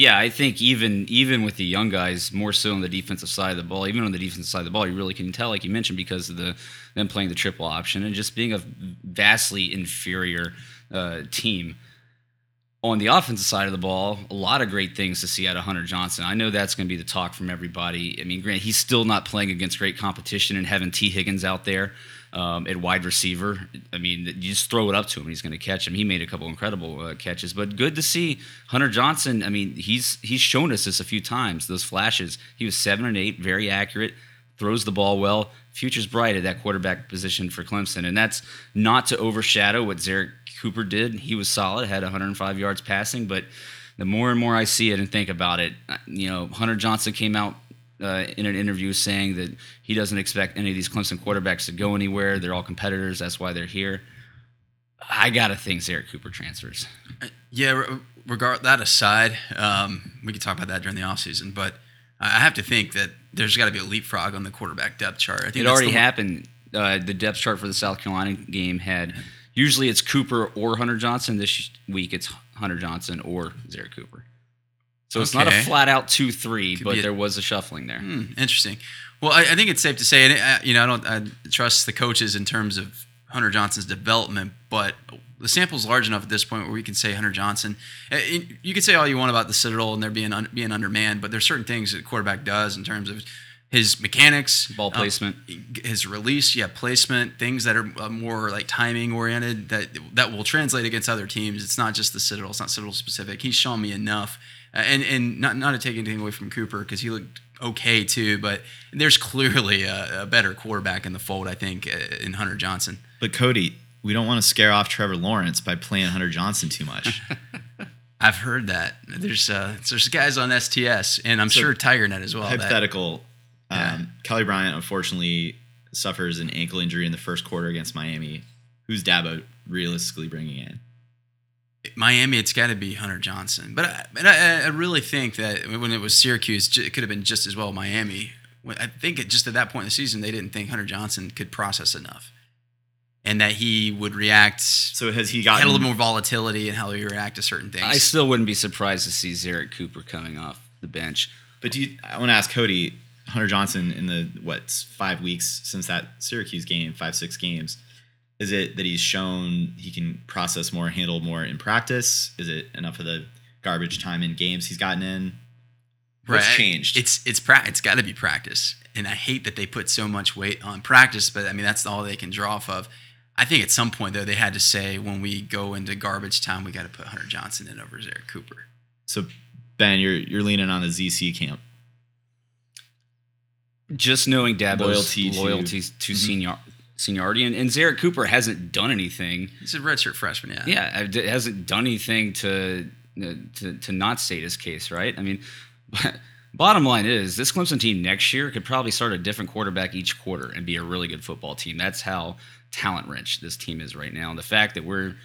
Yeah, I think even even with the young guys, more so on the defensive side of the ball, even on the defensive side of the ball, you really can tell, like you mentioned, because of the them playing the triple option and just being a vastly inferior uh, team. On the offensive side of the ball, a lot of great things to see out of Hunter Johnson. I know that's going to be the talk from everybody. I mean, Grant, he's still not playing against great competition and having Tee Higgins out there um, at wide receiver. I mean, you just throw it up to him, and he's going to catch him. He made a couple incredible uh, catches, but good to see Hunter Johnson. I mean, he's he's shown us this a few times. Those flashes. He was seven and eight, very accurate, throws the ball well. Future's bright at that quarterback position for Clemson, and that's not to overshadow what Zerrick Cooper did. He was solid, had 105 yards passing, but the more and more I see it and think about it, uh, you know, Hunter Johnson came out uh, in an interview saying that he doesn't expect any of these Clemson quarterbacks to go anywhere. They're all competitors. That's why they're here. I gotta think Zerrick Cooper transfers. Yeah, regard that aside, um, we could talk about that during the offseason, but I I have to think that there's got to be a leapfrog on the quarterback depth chart. I think It already the- happened. Uh, the depth chart for the South Carolina game had usually it's Cooper or Hunter Johnson. This week it's Hunter Johnson or Zerrick Cooper. So it's not a flat out two three, Could but a- there was a shuffling there. Hmm, interesting. Well, I, I think it's safe to say, and uh, you know, I don't I trust the coaches in terms of Hunter Johnson's development, but the sample's large enough at this point where we can say Hunter Johnson. uh, You can say all you want about the Citadel and they're being un, being undermanned, but there's certain things that quarterback does in terms of his mechanics, Ball um, placement. his release, yeah, placement, things that are uh, more like timing oriented that that will translate against other teams. It's not just the Citadel; it's not Citadel specific. He's shown me enough, and and not not to take anything away from Cooper because he looked okay too, but there's clearly a, a better quarterback in the fold. I think uh, in Hunter Johnson. but Cody, we don't want to scare off Trevor Lawrence by playing Hunter Johnson too much. I've heard that there's uh, there's guys on STS, and I'm sure TigerNet as well. that- Hypothetical. Yeah. Um, Kelly Bryant unfortunately suffers an ankle injury in the first quarter against Miami. Who's Dabo realistically bringing in? Miami, it's got to be Hunter Johnson. But I, but I, I really think that when it was Syracuse, it could have been just as well Miami. I think it, just at that point in the season, they didn't think Hunter Johnson could process enough, and that he would react. So has he got a little more volatility in how he react to certain things. I still wouldn't be surprised to see Zerrick Cooper coming off the bench. But do you, I want to ask Cody Hunter Johnson in the what five weeks since that Syracuse game, five six games. Is it that he's shown he can process more, handle more in practice? Is it enough of the garbage time in games he's gotten in? What's Right. changed? It's it's pra- it's got to be practice, and I hate that they put so much weight on practice. But I mean, that's all they can draw off of. I think at some point though, they had to say when we go into garbage time, we got to put Hunter Johnson in over Zerrick Cooper. so Ben, you're you're leaning on the ZC camp. Just knowing Dabo's Loyalty loyalty to- to, to senior, seniority, and, and Zerrick Cooper hasn't done anything. He's a redshirt freshman, yeah. Yeah, uh, hasn't done anything to uh, to to not state his case, right? I mean, bottom line is this Clemson team next year could probably start a different quarterback each quarter and be a really good football team. That's how talent rich this team is right now. And the fact that we're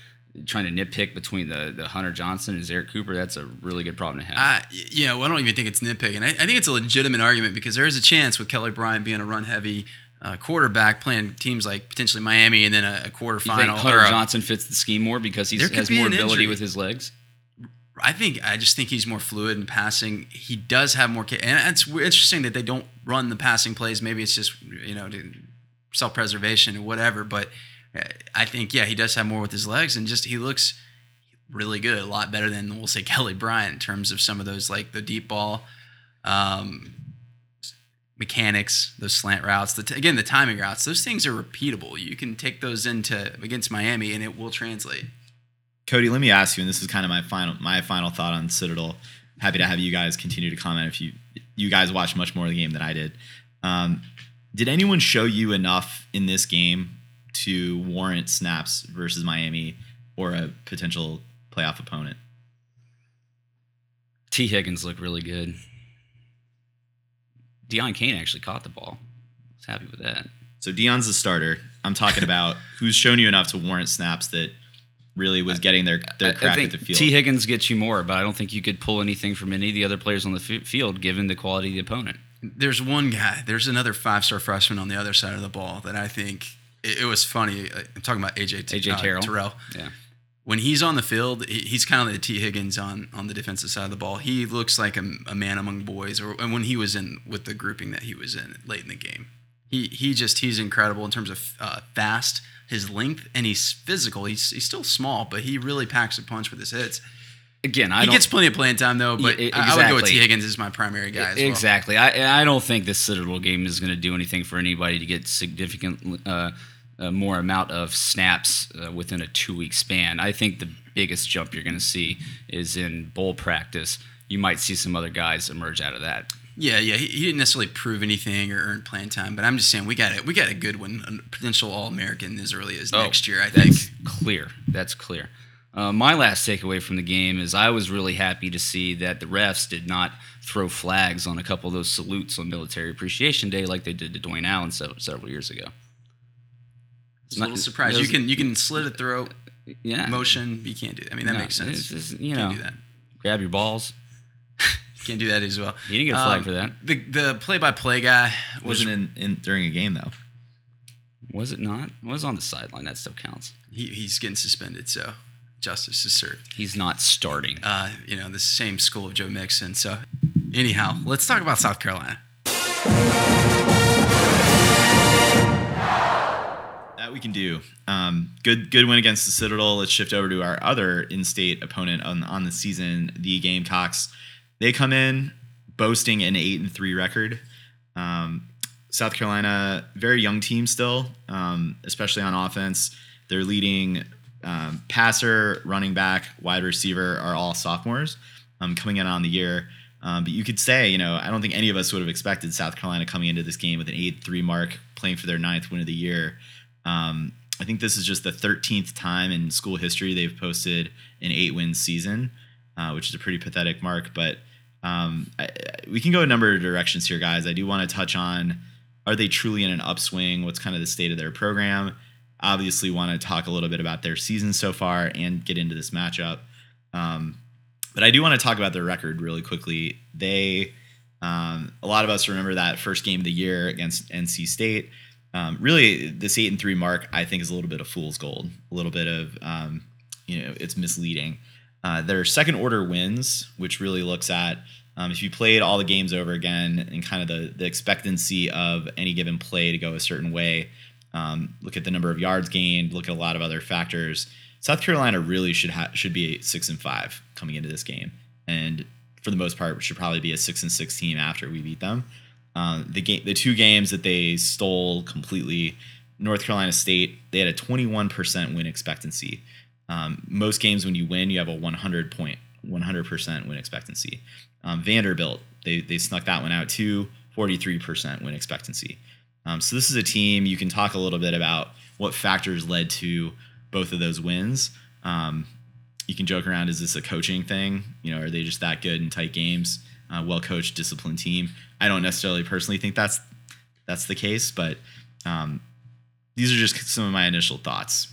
trying to nitpick between the, the Hunter Johnson and Zerrick Cooper, that's a really good problem to have. Uh, y- yeah, well, I don't even think it's nitpicking. I, I think it's a legitimate argument because there is a chance with Kelly Bryant being a run heavy uh, quarterback, playing teams like potentially Miami and then a, a you think quarterfinal. Hunter a- Johnson fits the scheme more because he has more ability injury. with his legs? I think I just think he's more fluid in passing. He does have more, and it's interesting that they don't run the passing plays. Maybe it's just you know self preservation or whatever. But uh, I think yeah, he does have more with his legs, and just he looks really good, a lot better than we'll say Kelly Bryant in terms of some of those like the deep ball. Um, mechanics those slant routes the t- again the timing routes those things are repeatable you can take those into against miami and it will translate Cody, let me ask you, and this is kind of my final my final thought on Citadel. Happy to have you guys continue to comment if you you guys watched much more of the game than I did. Um, did anyone show you enough in this game to warrant snaps versus Miami or a potential playoff opponent? Tee Higgins looked really good. Deon Cain actually caught the ball. I was happy with that. So Deon's the starter. I'm talking about who's shown you enough to warrant snaps that really was getting their their I- crack I think at the field. Tee Higgins gets you more, but I don't think you could pull anything from any of the other players on the f- field given the quality of the opponent. there's one guy, there's another five star freshman on the other side of the ball that I think it, it was funny. I'm talking about AJ, T- AJ uh, Terrell. Terrell. Yeah. When he's on the field, he's kind of the Tee Higgins on, on the defensive side of the ball. He looks like a, a man among boys, or and when he was in with the grouping that he was in late in the game, he he just he's incredible in terms of uh, fast, his length, and he's physical. He's he's still small, but he really packs a punch with his hits. Again, I he gets plenty of playing time though, but Yeah, I- I would go with. Tee Higgins as my primary guy. As well. Exactly. I I don't think this Citadel game is going to do anything for anybody to get significant uh, uh, more amount of snaps uh, within a two week span. I think the biggest jump you're going to see is in bowl practice. You might see some other guys emerge out of that. Yeah, yeah. He, he didn't necessarily prove anything or earn playing time, but I'm just saying we got it. We got a good one, a potential All American as early as next year. I think. Oh, clear. That's clear. Uh, my last takeaway from the game is I was really happy to see that the refs did not throw flags on a couple of those salutes on Military Appreciation Day like they did to Dwayne Allen several years ago. It's a little surprised. You can you can slit a throat Yeah. motion. You can't do. That. I mean, that No, makes sense. it's just, you can't do that. grab your balls. Can't do that as well. You didn't get a flag Um, for that. The the play by play guy was wasn't in, in during a game though. Was it not? It was on the sideline. That still counts. he, he's getting suspended, so justice is served. He's not starting. Uh, you know, the same school of Joe Mixon. So, anyhow, let's talk about South Carolina. That we can do. Um, good good win against the Citadel. Let's shift over to our other in-state opponent on on the season, the Gamecocks. They come in boasting an eight and three record. Um, South Carolina, very young team still, um, especially on offense. Their leading um, passer, running back, wide receiver are all sophomores um, coming in on the year. Um, but you could say, you know, I don't think any of us would have expected South Carolina coming into this game with an 8 3 mark, playing for their ninth win of the year. Um, I think this is just the 13th time in school history they've posted an eight win season, uh, which is a pretty pathetic mark. But um, I, we can go a number of directions here, guys. I do want to touch on are they truly in an upswing? What's kind of the state of their program? Obviously, want to talk a little bit about their season so far and get into this matchup. Um, but I do want to talk about their record really quickly. They, um, a lot of us remember that first game of the year against NC State. Um, really, this eight and three mark, I think, is a little bit of fool's gold. A little bit of, um, you know, it's misleading. Uh, their second order wins, which really looks at um, if you played all the games over again and kind of the, the expectancy of any given play to go a certain way, um, look at the number of yards gained, look at a lot of other factors. South Carolina really should ha- should be six and five coming into this game, and for the most part, should probably be a six and six team after we beat them. Um, the game, the two games that they stole completely, North Carolina State, they had a 21% win expectancy. Um, most games when you win, you have a 100 point, 100% win expectancy. Um, Vanderbilt, they they snuck that one out too, 43% win expectancy. Um, so this is a team you can talk a little bit about what factors led to both of those wins. Um, you can joke around: is this a coaching thing? You know, are they just that good in tight games? Uh, well coached, disciplined team. I don't necessarily personally think that's that's the case, but um, these are just some of my initial thoughts.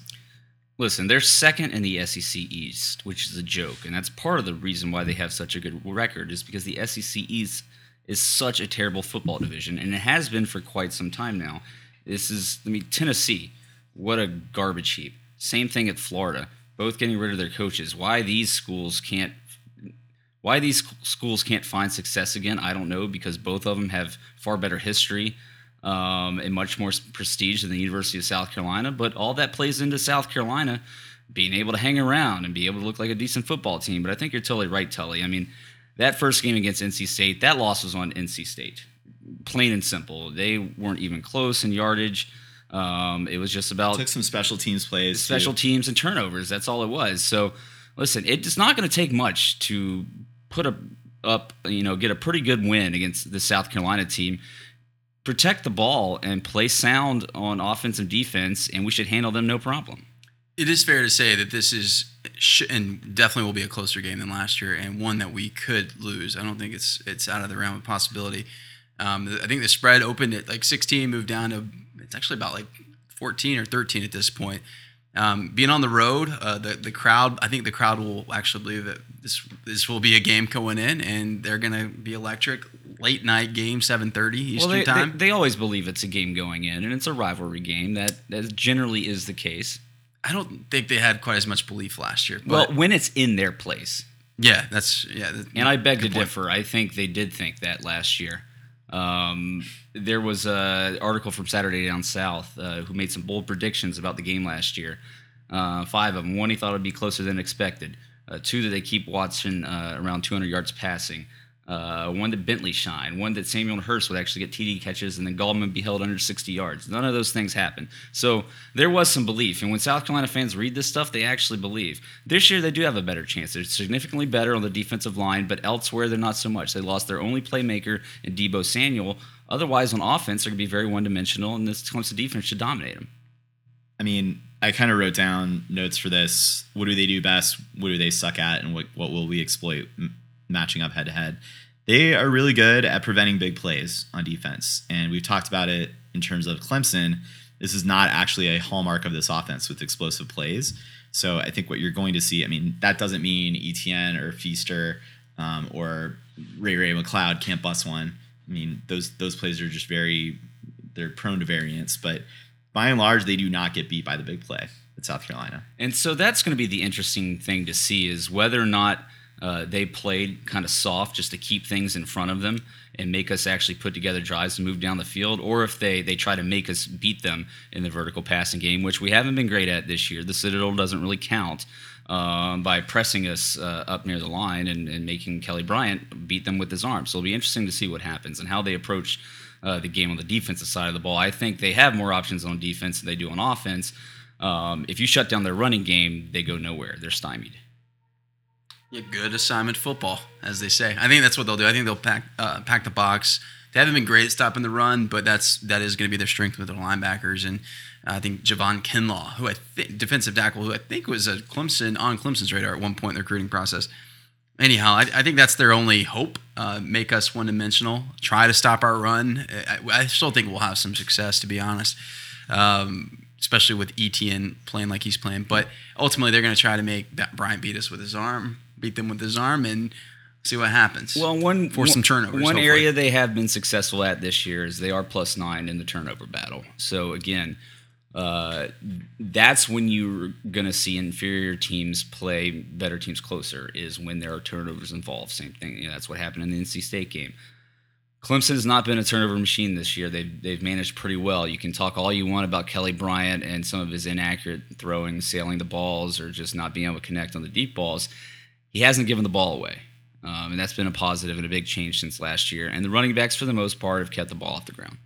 Listen, they're second in the SEC East, which is a joke, and that's part of the reason why they have such a good record is because the SEC East is such a terrible football division, and it has been for quite some time now. This is, I mean, Tennessee, what a garbage heap. Same thing at Florida, both getting rid of their coaches. Why these schools can't why these schools can't find success again, I don't know, because both of them have far better history um, and much more prestige than the University of South Carolina. But all that plays into South Carolina being able to hang around and be able to look like a decent football team. But I think you're totally right, Tully. I mean, that first game against NC State, that loss was on NC State. Plain and simple. They weren't even close in yardage. Um, it was just about Took some special teams plays. too. special teams and turnovers. That's all it was. So, listen, it's not going to take much to put a, up, you know, get a pretty good win against the South Carolina team. Protect the ball and play sound on offense and defense, and we should handle them no problem. It is fair to say that this is, and definitely will be a closer game than last year, and one that we could lose. I don't think it's it's out of the realm of possibility. Um, I think the spread opened at like 16, moved down to it's actually about like 14 or 13 at this point. Um, being on the road, uh, the the crowd, I think the crowd will actually believe that this this will be a game going in, and they're going to be electric. Late night game, 7:30 Eastern well, they, time. They, they always believe it's a game going in, and it's a rivalry game. That that generally is the case. I don't think they had quite as much belief last year. Well, when it's in their place, yeah, that's yeah. that- And I beg to point. differ. I think they did think that last year. Um, there was an article from Saturday Down South uh, who made some bold predictions about the game last year. Uh, five of them. One, he thought it would be closer than expected. Uh, two, that they keep Watson uh, around 200 yards passing. Uh, one that Bentley shine. One that Samuel Hurst would actually get TD catches, and then Gallman be held under 60 yards. None of those things happened. So there was some belief. And when South Carolina fans read this stuff, they actually believe. This year, they do have a better chance. They're significantly better on the defensive line, but elsewhere, they're not so much. They lost their only playmaker in Deebo Samuel. Otherwise, on offense, they're going to be very one dimensional, and this Clemson defense should dominate them. I mean, I kind of wrote down notes for this. What do they do best? What do they suck at? And what, what will we exploit m- matching up head to head? They are really good at preventing big plays on defense. And we've talked about it in terms of Clemson. This is not actually a hallmark of this offense with explosive plays. So I think what you're going to see, I mean, that doesn't mean Etienne or Feaster um, or Ray-Ray McCloud can't bust one. I mean, those those plays are just very they're prone to variance, but by and large, they do not get beat by the big play at South Carolina. And so that's going to be the interesting thing to see is whether or not uh, they played kind of soft just to keep things in front of them and make us actually put together drives and move down the field, or if they they try to make us beat them in the vertical passing game, which we haven't been great at this year. The Citadel doesn't really count um, by pressing us uh, up near the line and, and making Kelly Bryant beat them with his arm. So it'll be interesting to see what happens and how they approach uh, the game on the defensive side of the ball. I think they have more options on defense than they do on offense. Um, if you shut down their running game, they go nowhere. They're stymied. Yeah, good assignment football, as they say. I think that's what they'll do. I think they'll pack uh, pack the box. They haven't been great at stopping the run, but that's that is going to be their strength with their linebackers. And I think Javon Kinlaw, who I think defensive tackle, who I think was a Clemson on Clemson's radar at one point in the recruiting process. Anyhow, I, I think that's their only hope. Uh, make us one dimensional. Try to stop our run. I, I still think we'll have some success, to be honest. Um, especially with Etienne playing like he's playing. But ultimately, they're going to try to make Bryant beat us with his arm, beat them with his arm, and see what happens. Well, one Force some turnovers, One hopefully. area they have been successful at this year is they are plus nine in the turnover battle. So again, uh, that's when you're going to see inferior teams play better teams closer. Is when there are turnovers involved. Same thing. You know, that's what happened in the NC State game. Clemson has not been a turnover machine this year. They've they've managed pretty well. You can talk all you want about Kelly Bryant and some of his inaccurate throwing, sailing the balls, or just not being able to connect on the deep balls. He hasn't given the ball away, um, and that's been a positive and a big change since last year. And the running backs, for the most part, have kept the ball off the ground.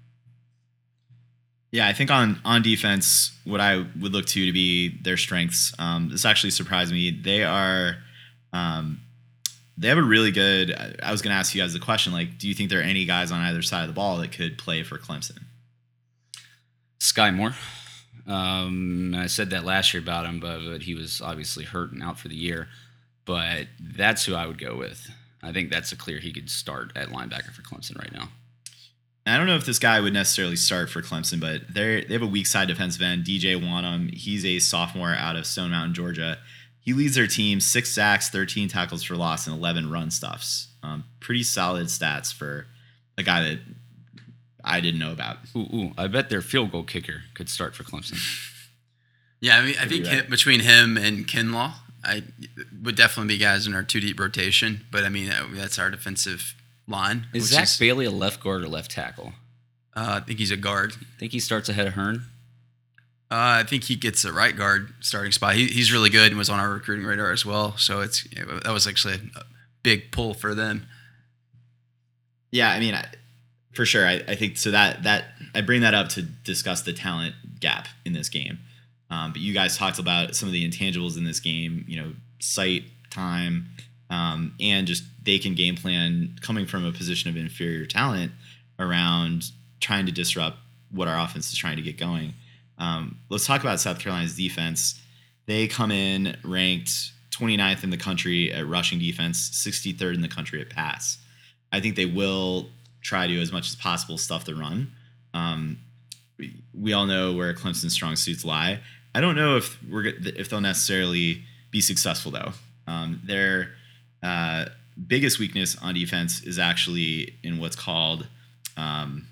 Yeah, I think on on defense, what I would look to to be their strengths. Um, this actually surprised me. They are, um, they have a really good. I- was going to ask you guys the question: like, do you think there are any guys on either side of the ball that could play for Clemson? Skai Moore. Um, I said that last year about him, but, but he was obviously hurt and out for the year. But that's who I would go with. I think that's a clear he could start at linebacker for Clemson right now. I don't know if this guy would necessarily start for Clemson, but they they have a weak side defensive end, DJ Wonnum. He's a sophomore out of Stone Mountain, Georgia. He leads their team six sacks, 13 tackles for loss, and 11 run stuffs. Um, pretty solid stats for a guy that I didn't know about. Ooh, ooh, I bet their field goal kicker could start for Clemson. Yeah, I mean, I be think right. him, between him and Kinlaw, I would definitely be guys in our two deep rotation. But I mean, uh, that's our defensive line. Is which Zach Bailey a left guard or left tackle? Uh, I think he's a guard. I think he starts ahead of Hearn? Uh, I think he gets a right guard starting spot. He, he's really good and was on our recruiting radar as well. So it's that was actually a big pull for them. Yeah, I mean, I, for sure. I, I think so. That that I bring that up to discuss the talent gap in this game. Um, but you guys talked about some of the intangibles in this game. You know, sight, time, um, and just they can game plan coming from a position of inferior talent around trying to disrupt what our offense is trying to get going. Um, let's talk about South Carolina's defense. They come in ranked 29th in the country at rushing defense, 63rd in the country at pass. I think they will try to, as much as possible, stuff the run. Um, we, all know where Clemson's strong suits lie. I don't know if we're if they'll necessarily be successful though. Um, their uh, biggest weakness on defense is actually in what's called um,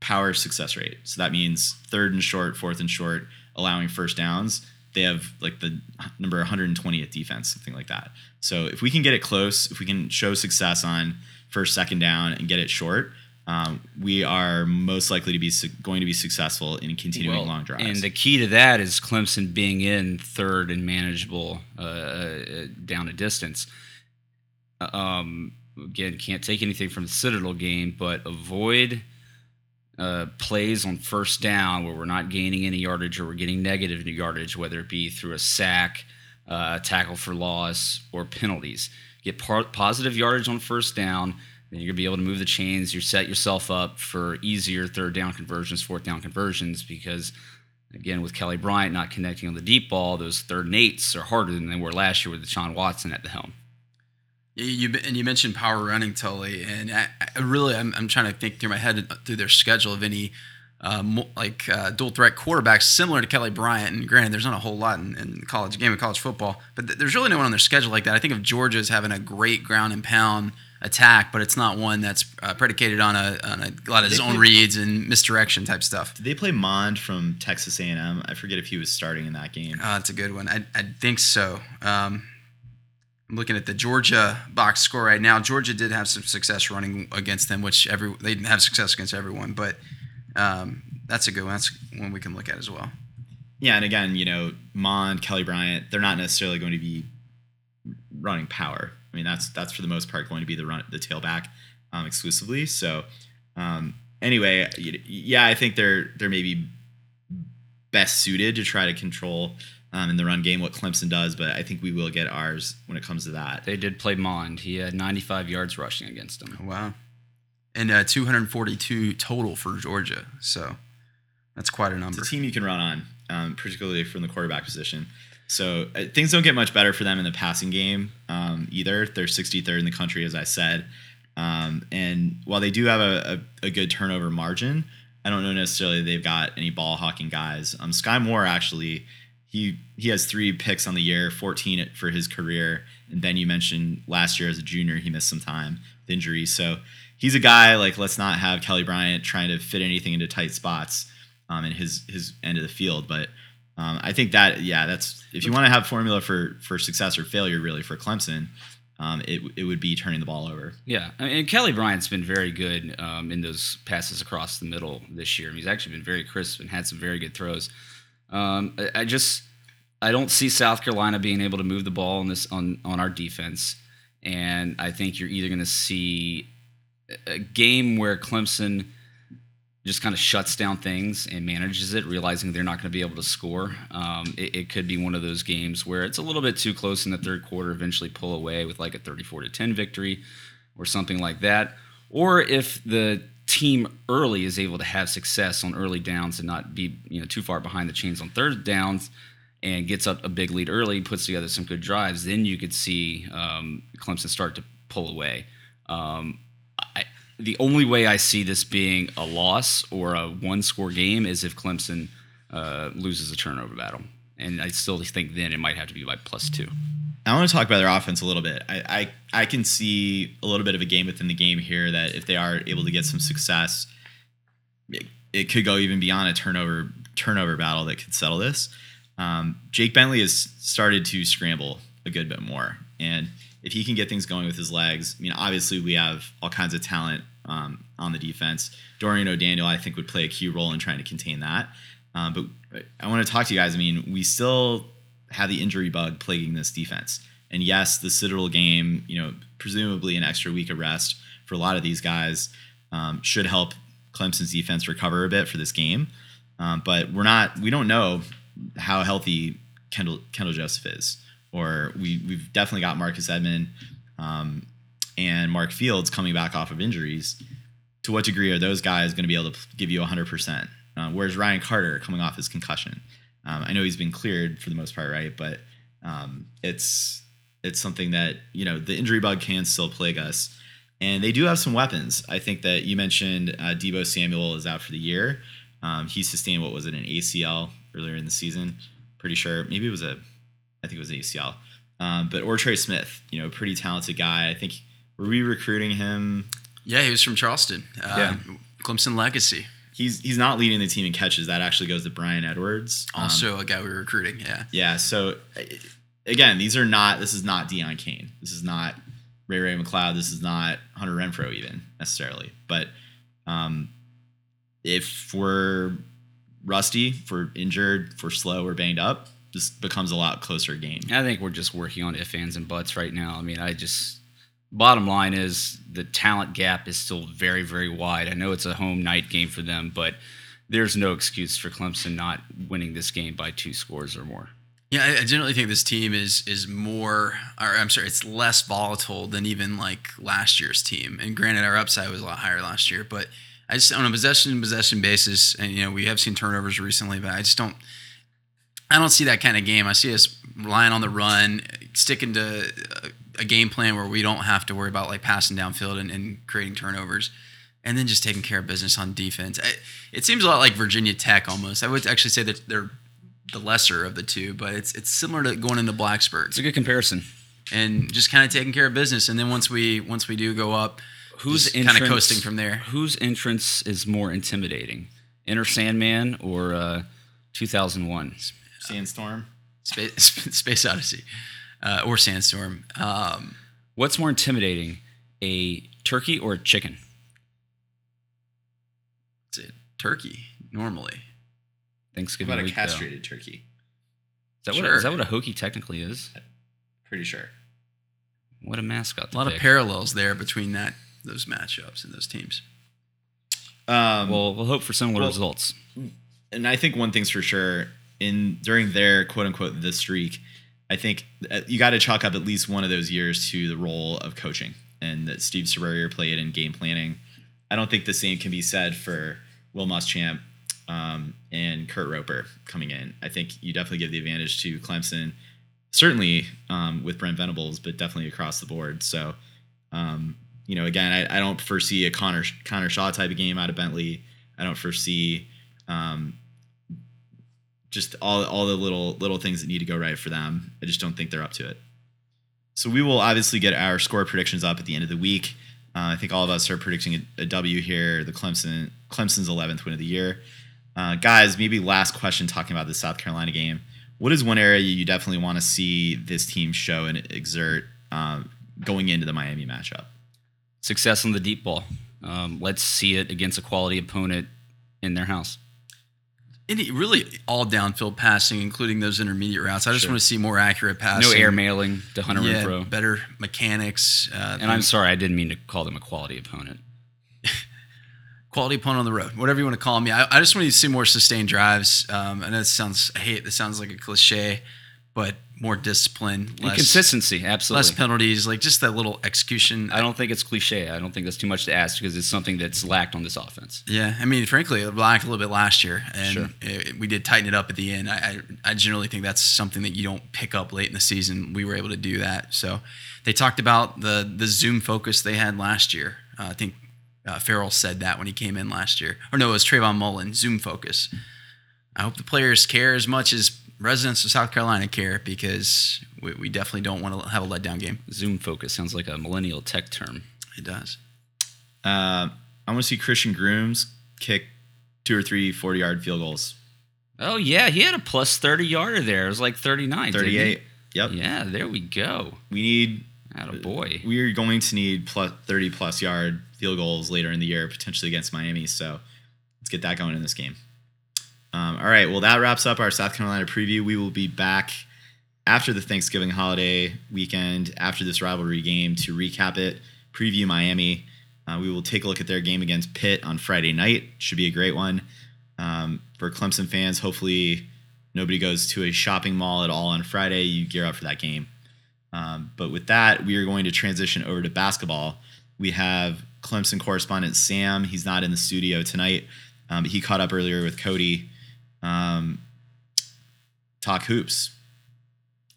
power success rate. So that means third and short, fourth and short, allowing first downs. They have like the number 120th defense, something like that. So if we can get it close, if we can show success on first, second down and get it short, um, we are most likely to be su- going to be successful in continuing Well, long drives. And the key to that is Clemson being in third and manageable uh, uh, down a distance. Um, again, can't take anything from the Citadel game, but avoid uh, plays on first down where we're not gaining any yardage or we're getting negative yardage, whether it be through a sack, uh, tackle for loss, or penalties. Get par- positive yardage on first down, then you're gonna be able to move the chains. You set yourself up for easier third down conversions, fourth down conversions, because again, with Kelly Bryant not connecting on the deep ball, those third and eights are harder than they were last year with Deshaun Watson at the helm. You, and you mentioned power running, Tully, and I, I really I'm, I'm trying to think through my head through their schedule of any uh, mo- like uh, dual threat quarterbacks similar to Kelly Bryant. And granted, there's not a whole lot in, in college game of college football, but th- there's really no one on their schedule like that. I think of Georgia as having a great ground and pound attack, but it's not one that's uh, predicated on a, on a lot of They zone play- reads and misdirection type stuff. Did they play Mond from Texas A&M? I forget if he was starting in that game. Uh, that's a good one. I, I think so. Um, I'm looking at the Georgia box score right now. Georgia did have some success running against them, which every they didn't have success against everyone, but um, that's a good one. That's one we can look at as well. Yeah, and again, you know, Mond, Kelly Bryant, they're not necessarily going to be running power. I mean, that's that's for the most part going to be the run the tailback um, exclusively. So, um, anyway, yeah, I think they're they're maybe best suited to try to control um, in the run game what Clemson does, but I think we will get ours when it comes to that. They did play Mond. He had 95 yards rushing against them. Wow, and uh, 242 total for Georgia. So that's quite a number. It's a team you can run on, um, particularly from the quarterback position. So uh, things don't get much better for them in the passing game um, either. They're 63rd in the country, as I said. Um, and while they do have a, a, a good turnover margin, I don't know necessarily they've got any ball hawking guys. Um, Skai Moore actually, he he has three picks on the year, 14 for his career. And Ben, you mentioned last year as a junior, he missed some time with injuries. So he's a guy like let's not have Kelly Bryant trying to fit anything into tight spots um, in his his end of the field. But um, I think that yeah, that's if you want to have formula for for success or failure really for Clemson, um, it it would be turning the ball over. Yeah, I mean, and Kelly Bryant's been very good um, in those passes across the middle this year. He's actually been very crisp and had some very good throws. Um, I, I just I don't see South Carolina being able to move the ball on this on on our defense, and I think you're either going to see a game where Clemson just kind of shuts down things and manages it, realizing they're not going to be able to score. Um, it, it could be one of those games where it's a little bit too close in the third quarter, eventually pull away with like a 34 to 10 victory or something like that. Or if the team early is able to have success on early downs and not be you know too far behind the chains on third downs and gets up a big lead early, puts together some good drives, then you could see um, Clemson start to pull away. Um, I, the only way I see this being a loss or a one score game is if Clemson uh, loses a turnover battle. And I still think then it might have to be by plus two. I want to talk about their offense a little bit. I, I I can see a little bit of a game within the game here that if they are able to get some success, it, it could go even beyond a turnover turnover battle that could settle this. Um, Jake Bentley has started to scramble a good bit more, and if he can get things going with his legs, I mean, obviously we have all kinds of talent um, on the defense. Dorian O'Daniel, I think, would play a key role in trying to contain that. Um, but I want to talk to you guys. I mean, we still have the injury bug plaguing this defense. And yes, the Citadel game, you know, presumably an extra week of rest for a lot of these guys um, should help Clemson's defense recover a bit for this game. Um, but we're not, we don't know how healthy Kendall Kendall Joseph is, or we we've definitely got Marcus Edmond um, and Mark Fields coming back off of injuries. To what degree are those guys going to be able to give you 100 percent? Uh, whereas Ryan Carter coming off his concussion, um, I know he's been cleared for the most part, right? But um, it's it's something that you know the injury bug can still plague us, and they do have some weapons. I think that you mentioned uh, Deebo Samuel is out for the year. Um, he sustained what was it an ACL earlier in the season? Pretty sure maybe it was a, I think it was an ACL. Um, but OrTre Smith, you know, pretty talented guy. I think were we recruiting him? Yeah, he was from Charleston. Uh, Yeah. Clemson legacy. He's he's not leading the team in catches. That actually goes to Bryan Edwards. Um, Also a guy we were recruiting. Yeah. Yeah. So again, these are not. This is not Deon Cain. This is not Ray-Ray McCloud. This is not Hunter Renfrow even necessarily. But um, if we're rusty, if we're injured, if we're slow, or banged up, this becomes a lot closer game. I think we're just working on if, ands, and buts right now. I mean, I just bottom line is the talent gap is still very, very wide. I know it's a home night game for them, but there's no excuse for Clemson not winning this game by two scores or more. Yeah, I, generally think this team is is more, or I'm sorry, it's less volatile than even like last year's team. And granted, our upside was a lot higher last year, but I just on a possession possession basis, and you know we have seen turnovers recently, but I just don't, I don't see that kind of game. I see us relying on the run, sticking to uh, a, a game plan where we don't have to worry about like passing downfield and, and creating turnovers. And then just taking care of business on defense. I, it seems a lot like Virginia Tech almost. I would actually say that they're the lesser of the two, but it's it's similar to going into Blacksburg It's a good comparison. and just kind of taking care of business. And then once we once we do go up, Who's kind of coasting from there. Whose entrance is more intimidating, Enter Sandman or uh, 2001? Sandstorm. Space, Space Odyssey uh, or Sandstorm. Um, What's more intimidating, a turkey or a chicken? it's a turkey normally. How Thanksgiving about a week. though. castrated turkey? Is that, what, Sure. is that what a hokey technically is? Pretty sure. What a mascot. A to lot of parallels there between that those matchups and those teams. Um, Well, we'll hope for similar Well- results. and I think one thing's for sure in during their quote unquote the streak, I think uh, you got to chalk up at least one of those years to the role of coaching and that Steve Spurrier played in game planning. I don't think the same can be said for Will Muschamp um, and Kurt Roper coming in. I think you definitely give the advantage to Clemson, certainly um, with Brent Venables, but definitely across the board. So, um, you know, again, I, I don't foresee a Connor Connor Shaw type of game out of Bentley. I don't foresee um, just all all the little little things that need to go right for them. I just don't think they're up to it. So we will obviously get our score predictions up at the end of the week. Uh, I think all of us are predicting a, a W here. The Clemson Clemson's 11th win of the year. Uh, guys, maybe last question talking about the South Carolina game. What is one area you definitely want to see this team show and exert um, going into the Miami matchup? Success on the deep ball. Um, let's see it against a quality opponent in their house. Any really all downfield passing, including those intermediate routes. I just Sure. want to see more accurate passing. No air mailing to Hunter yeah, Renfrow. better mechanics. Uh, And I'm sorry, I didn't mean to call them a quality opponent. quality opponent on the road, whatever you want to call me. I, I just want to see more sustained drives. Um, and that sounds, I hate, that sounds like a cliche, but more discipline, less, consistency, absolutely. less penalties, like just that little execution. I don't think it's cliche. I don't think that's too much to ask because it's something that's lacked on this offense. Yeah, I mean, frankly, it lacked a little bit last year, and Sure. it, we did tighten it up at the end. I, I, I generally think that's something that you don't pick up late in the season. We were able to do that. So they talked about the the Zoom focus they had last year. Uh, I think uh, Ferrell said that when he came in last year. Or no, it was Trayvon Mullen, Zoom focus. I hope the players care as much as residents of South Carolina care because we, we definitely don't want to have a letdown game. Zoom focus sounds like a millennial tech term. It does. Uh, I want to see Christian Grooms kick two or three 40 yard field goals. Oh yeah, he had a plus thirty yarder there. It was like thirty nine. 38. Yep. Yeah, there we go. We need Out a boy. we are going to need plus 30 plus yard field goals later in the year, potentially against Miami. So let's get that going in this game. Um, all right. Well, that wraps up our South Carolina preview. We will be back after the Thanksgiving holiday weekend, after this rivalry game, to recap it, preview Miami. Uh, we will take a look at their game against Pitt on Friday night. Should be a great one. Um, for Clemson fans, hopefully nobody goes to a shopping mall at all on Friday. You gear up for that game. Um, but with that, we are going to transition over to basketball. We have Clemson correspondent Sam. He's not in the studio tonight, um, but he caught up earlier with Cody. Um, talk hoops.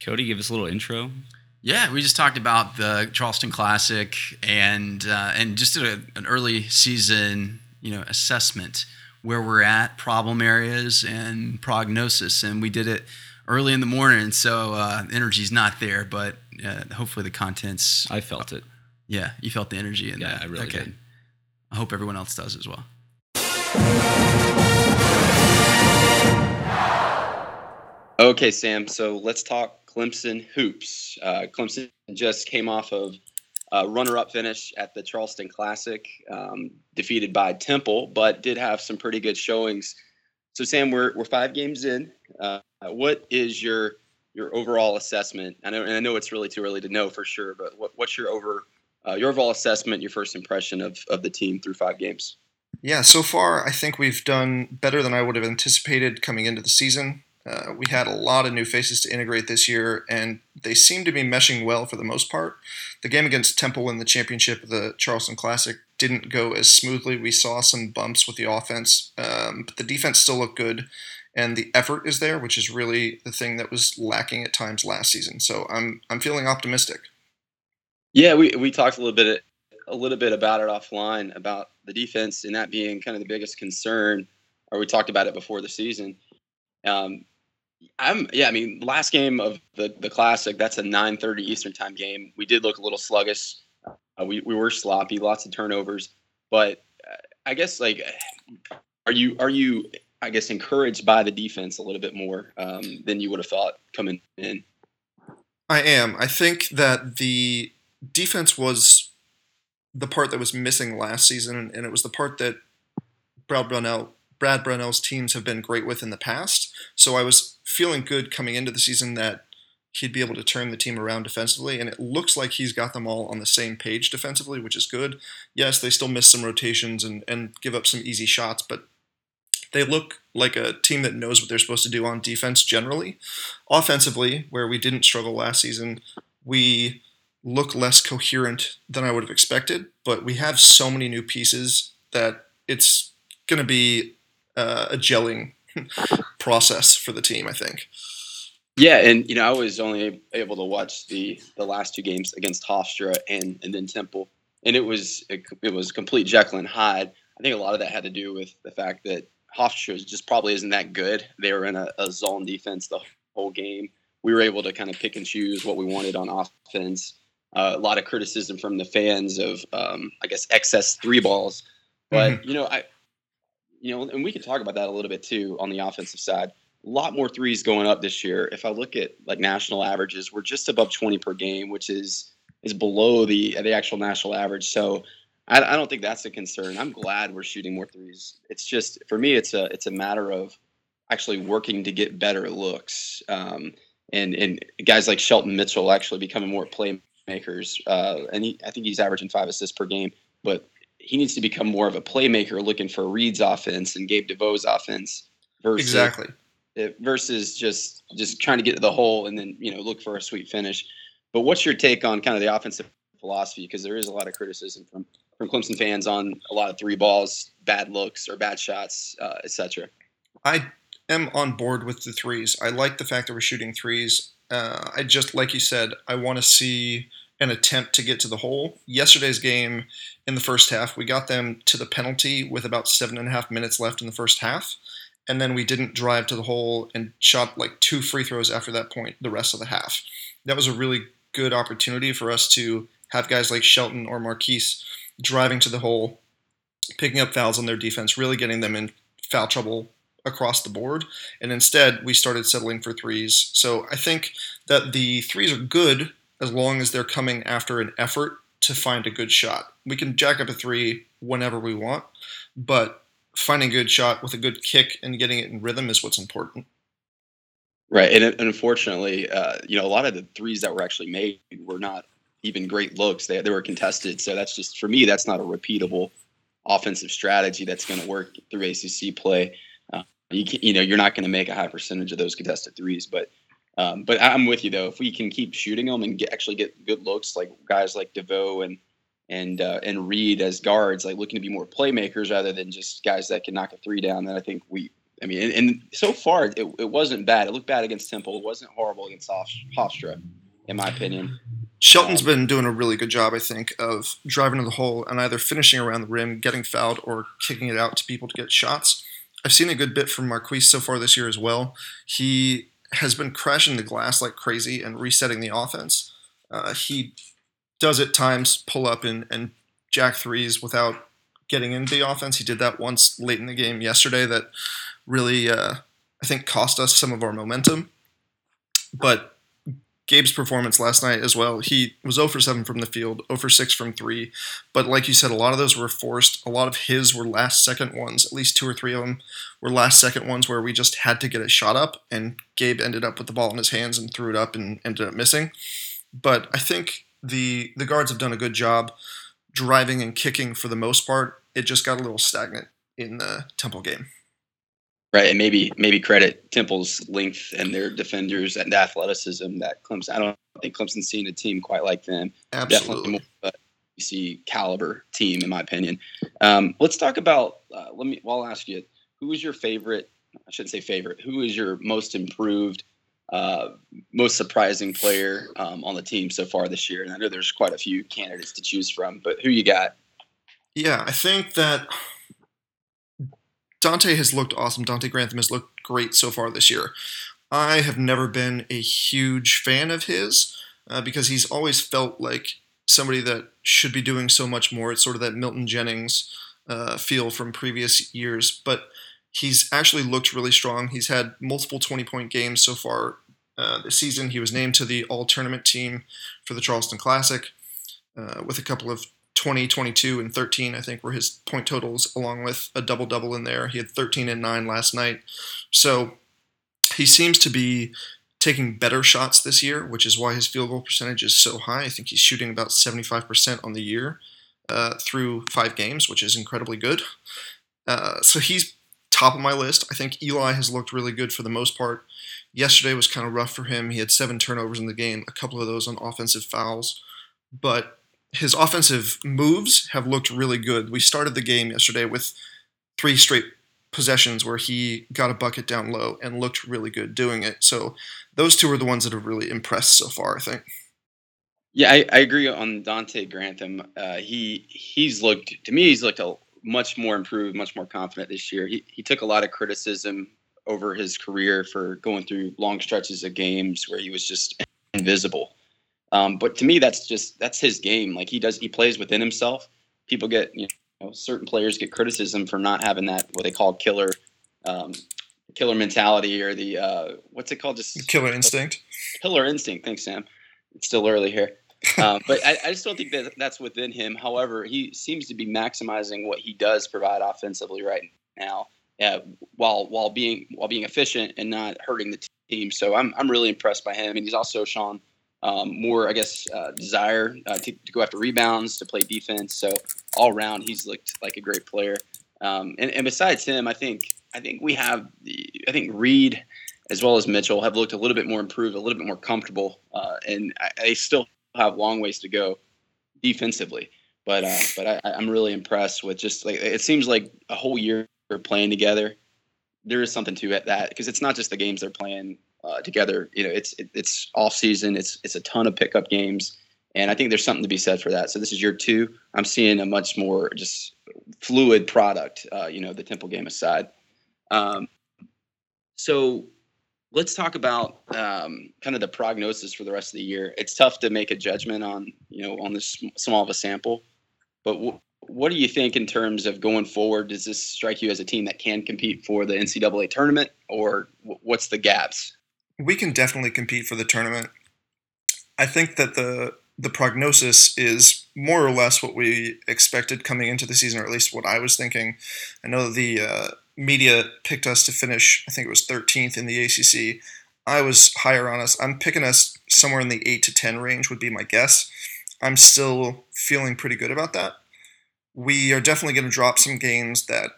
Cody, give us a little intro. Yeah, we just talked about the Charleston Classic and uh, and just did a, an early season, you know, assessment where we're at, problem areas, and prognosis. And we did it early in the morning, so uh, energy's not there, but uh, hopefully the contents. I felt it. yeah, you felt the energy in Yeah, that. I really okay. did. I hope everyone else does as well. Okay, Sam. So let's talk Clemson hoops. Uh, Clemson just came off of a runner-up finish at the Charleston Classic, um, defeated by Temple, but did have some pretty good showings. So, Sam, we're we're five games in. Uh, what is your your overall assessment? I know, and I know it's really too early to know for sure, but what, what's your over uh, your overall assessment, your first impression of of the team through five games? Yeah, so far I think we've done better than I would have anticipated coming into the season. Uh, we had a lot of new faces to integrate this year, and they seem to be meshing well for the most part. The game against Temple in the championship of the Charleston Classic didn't go as smoothly. We saw some bumps with the offense, um, but the defense still looked good, and the effort is there, which is really the thing that was lacking at times last season. So I'm I'm feeling optimistic. Yeah, we, we talked a little bit a little bit about it offline about the defense and that being kind of the biggest concern, or we talked about it before the season. Um, I'm yeah, I mean, last game of the the classic, that's a 9:30 Eastern time game. We did look a little sluggish. Uh, we we were sloppy, lots of turnovers, but uh, I guess like, are you are you I guess encouraged by the defense a little bit more um, than you would have thought coming in? I am. I think that the defense was the part that was missing last season, and, it was the part that Brad Brownell, Brad Brownell's teams have been great with in the past. So I was feeling good coming into the season that he'd be able to turn the team around defensively, and it looks like he's got them all on the same page defensively, which is good. Yes, they still miss some rotations and, and give up some easy shots, but they look like a team that knows what they're supposed to do on defense generally. Offensively, where we didn't struggle last season, we look less coherent than I would have expected, but we have so many new pieces that it's going to be uh, a gelling process for the team, I think. Yeah, and you know, I was only able to watch the the last two games against Hofstra and and then Temple, and it was it, it was complete Jekyll and Hyde. I think a lot of that had to do with the fact that Hofstra just probably isn't that good. They were in a, a zone defense the whole game. We were able to kind of pick and choose what we wanted on offense. Uh, a lot of criticism from the fans of, um, I guess, excess three balls. But you know, I, you know, and we can talk about that a little bit too on the offensive side. A lot more threes going up this year. If I look at like national averages, we're just above 20 per game, which is is below the the actual national average. So I, I don't think that's a concern. I'm glad we're shooting more threes. It's just for me, it's a it's a matter of actually working to get better looks. Um, and and guys like Shelton Mitchell actually becoming more playmakers. Uh, and he, I think he's averaging five assists per game, but he needs to become more of a playmaker, looking for Reed's offense and Gabe DeVoe's offense versus Exactly. versus just just trying to get to the hole and then you know look for a sweet finish. But what's your take on kind of the offensive philosophy? Because there is a lot of criticism from from Clemson fans on a lot of three balls, bad looks or bad shots, uh, etc. I am on board with the threes. I like the fact that we're shooting threes. Uh, I just, like you said, I want to see an attempt to get to the hole. Yesterday's game in the first half, we got them to the penalty with about seven and a half minutes left in the first half. And then we didn't drive to the hole and shot like two free throws after that point the rest of the half. That was a really good opportunity for us to have guys like Shelton or Marcquise driving to the hole, picking up fouls on their defense, really getting them in foul trouble across the board. And instead, we started settling for threes. So I think that the threes are good as long as they're coming after an effort to find a good shot. We can jack up a three whenever we want, but finding a good shot with a good kick and getting it in rhythm is what's important. Right, and, unfortunately, uh, you know, a lot of the threes that were actually made were not even great looks. They they were contested, so that's just for me. That's not a repeatable offensive strategy that's going to work through ACC play. Uh, you can, you know, you're not going to make a high percentage of those contested threes, but um, but I'm with you though. If we can keep shooting them and get, actually get good looks, like guys like DeVoe and and uh, and Reed as guards, like looking to be more playmakers rather than just guys that can knock a three down, then I think we I mean, and, and so far it, it wasn't bad. It looked bad against Temple. It wasn't horrible against Hof- Hofstra, in my opinion. Shelton's been doing a really good job, I think, of driving to the hole and either finishing around the rim, getting fouled, or kicking it out to people to get shots. I've seen a good bit from Marcquise so far this year as well. He has been crashing the glass like crazy and resetting the offense. Uh, he does at times pull up and, and jack threes without getting into the offense. He did that once late in the game yesterday that really, uh, I think, cost us some of our momentum. But Gabe's performance last night as well, he was 0 for 7 from the field, 0 for 6 from 3. But like you said, a lot of those were forced. A lot of his were last second ones, at least two or three of them were last second ones where we just had to get a shot up, and Gabe ended up with the ball in his hands and threw it up and ended up missing. But I think the the guards have done a good job driving and kicking for the most part. It just got a little stagnant in the Temple game. Right, and maybe maybe credit Temple's length and their defenders and the athleticism that Clemson. I don't think Clemson's seen a team quite like them. Definitely Absolutely. more of a UC caliber team, in my opinion. Um, let's talk about. Uh, let me. Well, I'll ask you. Who is your favorite? I shouldn't say favorite. Who is your most improved, uh, most surprising player um, on the team so far this year? And I know there's quite a few candidates to choose from, but who you got? Yeah, I think that Donte has looked awesome. Donte Grantham has looked great so far this year. I have never been a huge fan of his uh, because he's always felt like somebody that should be doing so much more. It's sort of that Milton Jennings uh, feel from previous years, but he's actually looked really strong. He's had multiple 20 point games so far uh, this season. He was named to the all tournament team for the Charleston Classic uh, with a couple of 20, 22, and 13, I think, were his point totals, along with a double double in there. He had 13 and 9 last night. So he seems to be taking better shots this year, which is why his field goal percentage is so high. I think he's shooting about 75% on the year uh, through five games, which is incredibly good. Uh, so he's top of my list. I think Eli has looked really good for the most part. Yesterday was kind of rough for him. He had seven turnovers in the game, a couple of those on offensive fouls. But his offensive moves have looked really good. We started the game yesterday with three straight possessions where he got a bucket down low and looked really good doing it. So those two are the ones that have really impressed so far, I think. Yeah, I, I agree on Donte Grantham. Uh, he he's looked to me he's looked a much more improved, much more confident this year. He he took a lot of criticism over his career for going through long stretches of games where he was just invisible. Um, but to me, that's just that's his game. Like he does, he plays within himself. People get you know certain players get criticism for not having that what they call killer um, killer mentality or the uh, what's it called? Just Killer instinct. killer instinct. Thanks, Sam. It's still early here. um, but I, I just don't think that that's within him. However, he seems to be maximizing what he does provide offensively right now, uh, while while being while being efficient and not hurting the team. So I'm I'm really impressed by him, and he's also shown um, more, I guess, uh, desire uh, to, to go after rebounds, to play defense. So all around, he's looked like a great player. Um, and, and besides him, I think I think we have the I think Reed as well as Mitchell have looked a little bit more improved, a little bit more comfortable, uh, and I, they still have long ways to go defensively. But uh, but I, I'm really impressed with just like it seems like a whole year playing together. There is something to it that because it's not just the games they're playing uh, together. You know, it's it, it's off season. It's it's a ton of pickup games, And I think there's something to be said for that. So this is year two. I'm seeing a much more just fluid product, uh, you know, the Temple game aside. Um, so let's talk about um, kind of the prognosis for the rest of the year. It's tough to make a judgment on, you know, on this small of a sample, but w- what do you think in terms of going forward? Does this strike you as a team that can compete for the NCAA tournament, or w- what's the gaps? We can definitely compete for the tournament. I think that the the prognosis is more or less what we expected coming into the season, or at least what I was thinking. I know the uh, media picked us to finish, I think it was 13th in the ACC. I was higher on us. I'm picking us somewhere in the 8 to 10 range, would be my guess. I'm still feeling pretty good about that. We are definitely going to drop some games that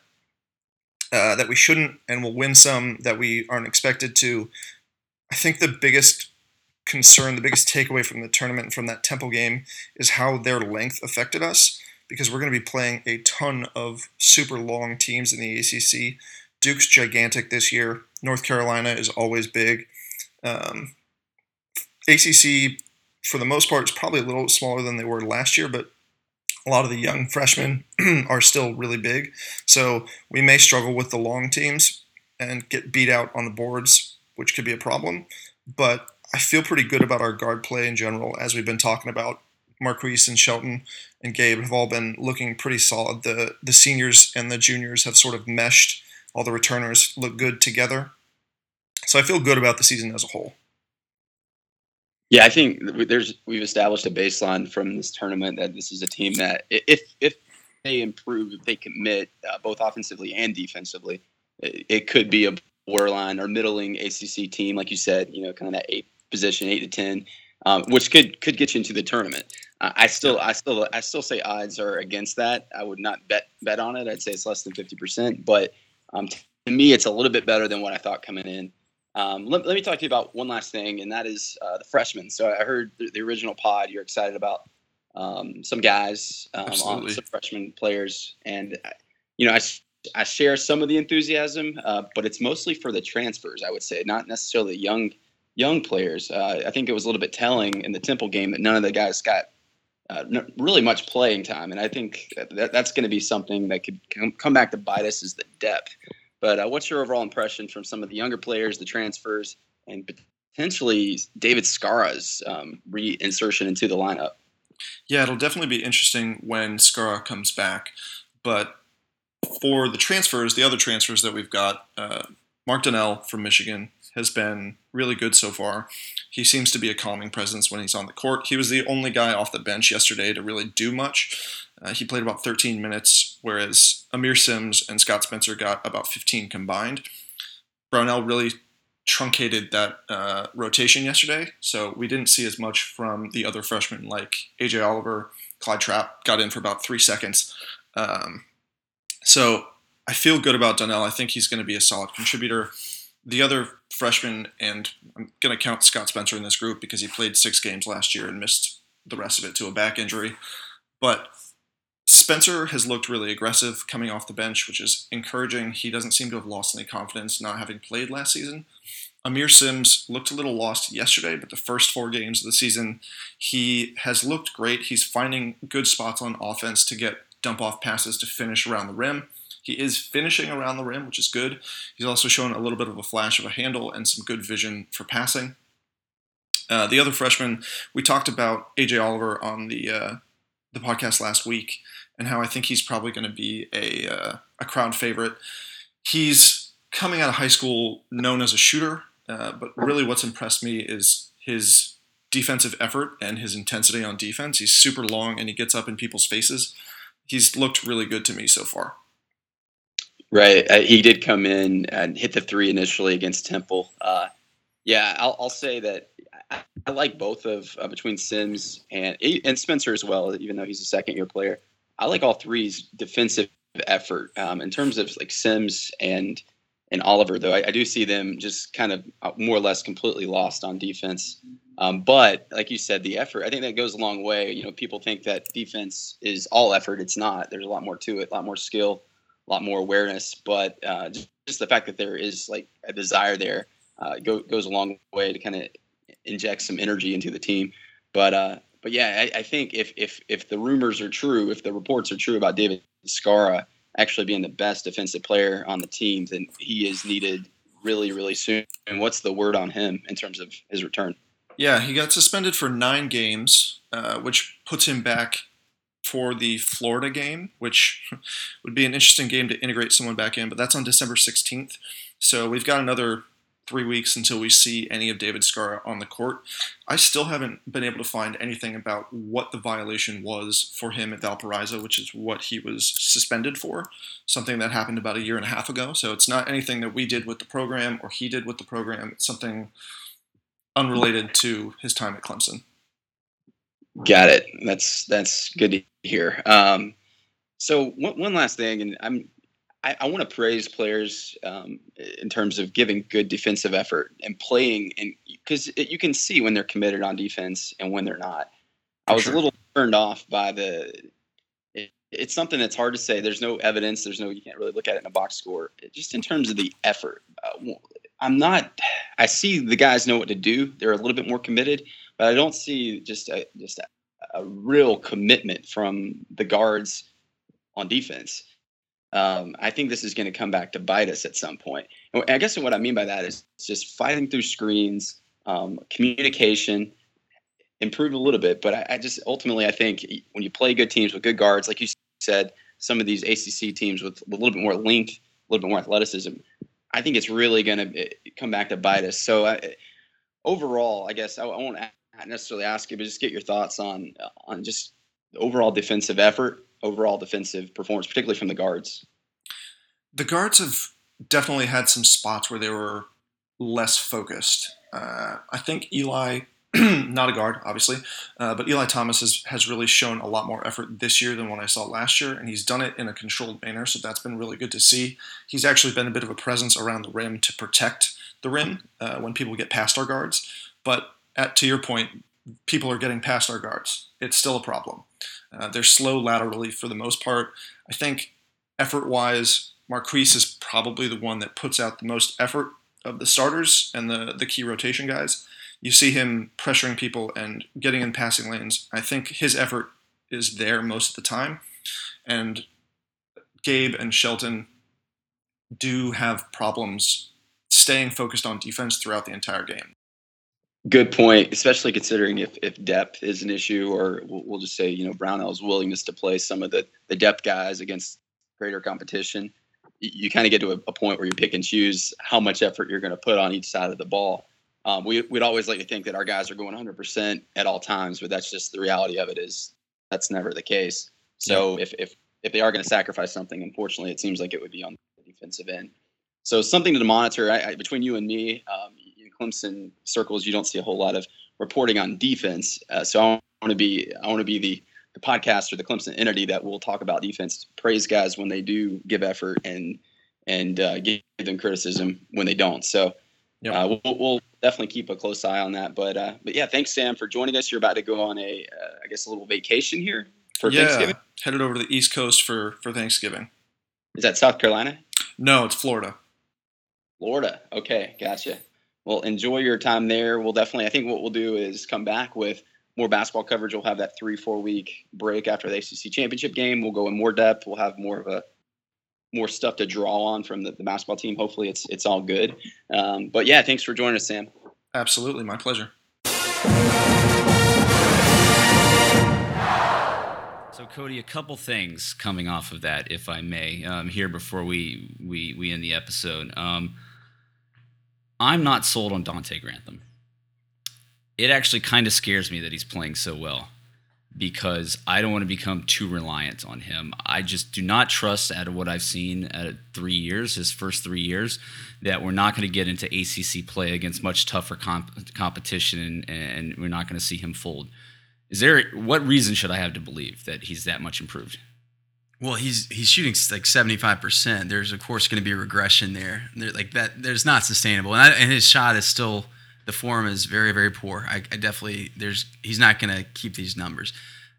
uh, that we shouldn't, and we'll win some that we aren't expected to. I think the biggest concern, the biggest takeaway from the tournament from that Temple game is how their length affected us because we're going to be playing a ton of super long teams in the ACC. Duke's gigantic this year. North Carolina is always big. Um, ACC, for the most part, is probably a little smaller than they were last year, but a lot of the young freshmen are still really big. So we may struggle with the long teams and get beat out on the boards, which could be a problem. But I feel pretty good about our guard play in general, as we've been talking about. Marcquise and Shelton and Gabe have all been looking pretty solid. The the seniors and the juniors have sort of meshed. All the returners look good together. So I feel good about the season as a whole. Yeah, I think there's we've established a baseline from this tournament that this is a team that if if they improve, if they commit uh, both offensively and defensively, it, it could be a borderline or middling ACC team, like you said. You know, kind of that eight position, eight to ten, um, which could could get you into the tournament. Uh, I still, I still, I still say odds are against that. I would not bet bet on it. I'd say it's less than fifty percent, but um, to me, it's a little bit better than what I thought coming in. Um, let, let me talk to you about one last thing, and that is uh, the freshmen. So I heard the, the original pod. You're excited about um, some guys, um, on some freshman players, and uh, you know I, I share some of the enthusiasm, uh, but it's mostly for the transfers. I would say, not necessarily young young players. Uh, I think it was a little bit telling in the Temple game that none of the guys got uh, really much playing time, and I think that, that that's going to be something that could come, back to bite us is the depth. But uh, what's your overall impression from some of the younger players, the transfers, and potentially David Skara's um, reinsertion into the lineup? Yeah, it'll definitely be interesting when Skara comes back. But for the transfers, the other transfers that we've got, uh, Mark Donnal from Michigan has been really good so far. He seems to be a calming presence when he's on the court. He was the only guy off the bench yesterday to really do much. Uh, he played about 13 minutes, whereas Aamir Simms and Scott Spencer got about 15 combined. Brownell really truncated that uh, rotation yesterday, so we didn't see as much from the other freshmen like AJ Oliver, Clyde Trapp got in for about three seconds. Um, so I feel good about Donnal. I think he's going to be a solid contributor. The other freshman, and I'm going to count Scott Spencer in this group because he played six games last year and missed the rest of it to a back injury. But Spencer has looked really aggressive coming off the bench, which is encouraging. He doesn't seem to have lost any confidence not having played last season. Aamir Simms looked a little lost yesterday, but the first four games of the season, he has looked great. He's finding good spots on offense to get dump off passes to finish around the rim. He is finishing around the rim, which is good. He's also shown a little bit of a flash of a handle and some good vision for passing. Uh, the other freshman, we talked about AJ Oliver on the uh, the podcast last week, and how I think he's probably going to be a uh, a crowd favorite. He's coming out of high school known as a shooter, uh, but really what's impressed me is his defensive effort and his intensity on defense. He's super long and he gets up in people's faces. He's looked really good to me so far. Right. Uh, he did come in and hit the three initially against Temple. Uh, yeah, I'll, I'll say that I, I like both of uh, between Simms and and Spencer as well, even though he's a second year player. I like all three's defensive effort. Um, in terms of like Simms and and Oliver, though, I, I do see them just kind of uh, more or less completely lost on defense. Um, but like you said, the effort, I think that goes a long way. You know, people think that defense is all effort. It's not. There's a lot more to it, a lot more skill, a lot more awareness. But uh, just, just the fact that there is like a desire there uh, go, goes a long way to kind of inject some energy into the team. But uh, but yeah, I, I think if if if the rumors are true, if the reports are true about David Skara actually being the best defensive player on the team, then he is needed really, really soon. And what's the word on him in terms of his return? Yeah, he got suspended for nine games, uh, which puts him back for the Florida game, which would be an interesting game to integrate someone back in. But that's on December 16th. So we've got another three weeks until we see any of David Skara on the court. I still haven't been able to find anything about what the violation was for him at Valparaiso, which is what he was suspended for, something that happened about a year and a half ago. So it's not anything that we did with the program or he did with the program. It's something unrelated to his time at Clemson. Got it. That's that's good to hear. Um, so one, one last thing, and I'm I, I want to praise players um, in terms of giving good defensive effort and playing, and because you can see when they're committed on defense and when they're not. I was sure. a little turned off by the. It, it's something that's hard to say. There's no evidence. There's no. You can't really look at it in a box score. Just in terms of the effort, uh, I'm not. I see the guys know what to do. They're a little bit more committed, but I don't see just a just a, a real commitment from the guards on defense. Um, I think this is going to come back to bite us at some point. And I guess what I mean by that is just fighting through screens, um, communication, improve a little bit. But I, I just ultimately, I think when you play good teams with good guards, like you said, some of these ACC teams with, with a little bit more length, a little bit more athleticism, I think it's really going to come back to bite us. So I, overall, I guess I, I won't necessarily ask you, but just get your thoughts on on just overall defensive effort, overall defensive performance, particularly from the guards. The guards have definitely had some spots where they were less focused. Uh, I think Eli, not a guard, obviously, uh, but Eli Thomas has, has really shown a lot more effort this year than what I saw last year, and he's done it in a controlled manner, so that's been really good to see. He's actually been a bit of a presence around the rim to protect the rim uh, when people get past our guards. But at, to your point, people are getting past our guards. It's still a problem. Uh, they're slow laterally for the most part. I think effort wise, Marcquise is probably the one that puts out the most effort of the starters and the, the key rotation guys. You see him pressuring people and getting in passing lanes. I think his effort is there most of the time. And Gabe and Shelton do have problems staying focused on defense throughout the entire game. Good point, especially considering if, if depth is an issue, or we'll, we'll just say, you know, Brownell's willingness to play some of the, the depth guys against greater competition. You, kind of get to a point where you pick and choose how much effort you're going to put on each side of the ball. Um, we, we'd always like to think that our guys are going 100% at all times, but that's just the reality of it is that's never the case. So if, if, if they are going to sacrifice something, unfortunately, it seems like it would be on the defensive end. So something to monitor I, I, between you and me. Um, in Clemson circles, you don't see a whole lot of reporting on defense. Uh, so I want to be I want to be the the podcast or the Clemson entity that will talk about defense, praise guys when they do give effort, and and uh, give them criticism when they don't. So Yep. uh, we'll, we'll definitely keep a close eye on that. But uh, but yeah, thanks Sam for joining us. You're about to go on a uh, I guess a little vacation here for yeah, Thanksgiving. headed over to the East Coast for, for Thanksgiving. Is that South Carolina? No, it's Florida. Florida. Okay, gotcha. Well, enjoy your time there. We'll definitely. I think what we'll do is come back with more basketball coverage. We'll have that three four week break after the ACC championship game. We'll go in more depth. We'll have more of a more stuff to draw on from the, the basketball team. Hopefully, it's it's all good. Um, but yeah, thanks for joining us, Sam. Absolutely, my pleasure. So Cody, a couple things coming off of that, if I may, um, here before we we we end the episode. Um, I'm not sold on Donte Grantham. It actually kind of scares me that he's playing so well because I don't want to become too reliant on him. I just do not trust out of what I've seen at three years, his first three years, that we're not going to get into ACC play against much tougher comp- competition and, we're not going to see him fold. Is there what reason should I have to believe that he's that much improved? Well, he's he's shooting like seventy five percent. There's of course going to be regression there. there. Like that, there's not sustainable, and, I, and his shot is still the form is very very poor. I, I definitely there's he's not going to keep these numbers.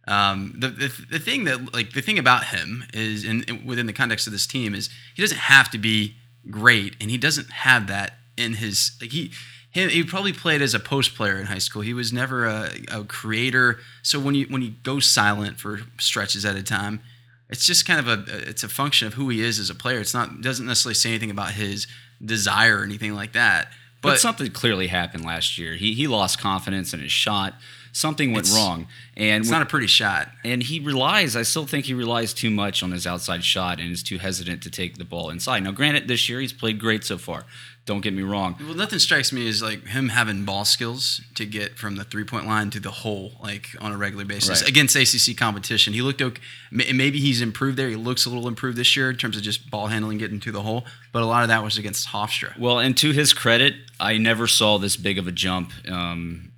Um, the, the the thing that like the thing about him is in, in within the context of this team is he doesn't have to be great, and he doesn't have that in his like he him, he probably played as a post player in high school. He was never a, a creator. So when you when he goes silent for stretches at a time, it's just kind of a it's a function of who he is as a player. It's not doesn't necessarily say anything about his desire or anything like that. But, But, something clearly happened last year. He he lost confidence in his shot. Something went wrong, and it's not a pretty shot. and he relies. I still think he relies too much on his outside shot and is too hesitant to take the ball inside. Now, granted, this year he's played great so far. Don't get me wrong. Well, nothing strikes me as like him having ball skills to get from the three point line to the hole, like on a regular basis Right. against ACC competition. He looked okay. Maybe he's improved there. He looks a little improved this year in terms of just ball handling, getting to the hole. But a lot of that was against Hofstra. Well, and to his credit, I never saw this big of a jump um,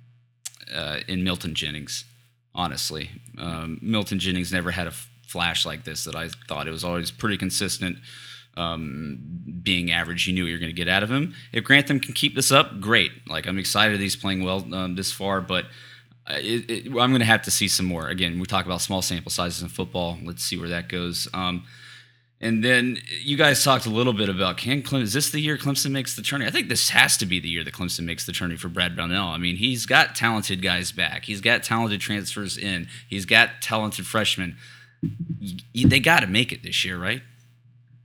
uh, in Milton Jennings. Honestly, um, Milton Jennings never had a f- flash like this that I thought. It was always pretty consistent, um, being average. You knew what you were going to get out of him. If Grantham can keep this up, great. Like I'm excited he's playing well um, this far, but. uh, It, it, I'm going to have to see some more. Again, we talk about small sample sizes in football. Let's see where that goes. Um, and then you guys talked a little bit about can Clemson. Is this the year Clemson makes the tourney? I think this has to be the year that Clemson makes the tourney for Brad Brownell. I mean, he's got talented guys back. He's got talented transfers in. He's got talented freshmen. They got to make it this year, right?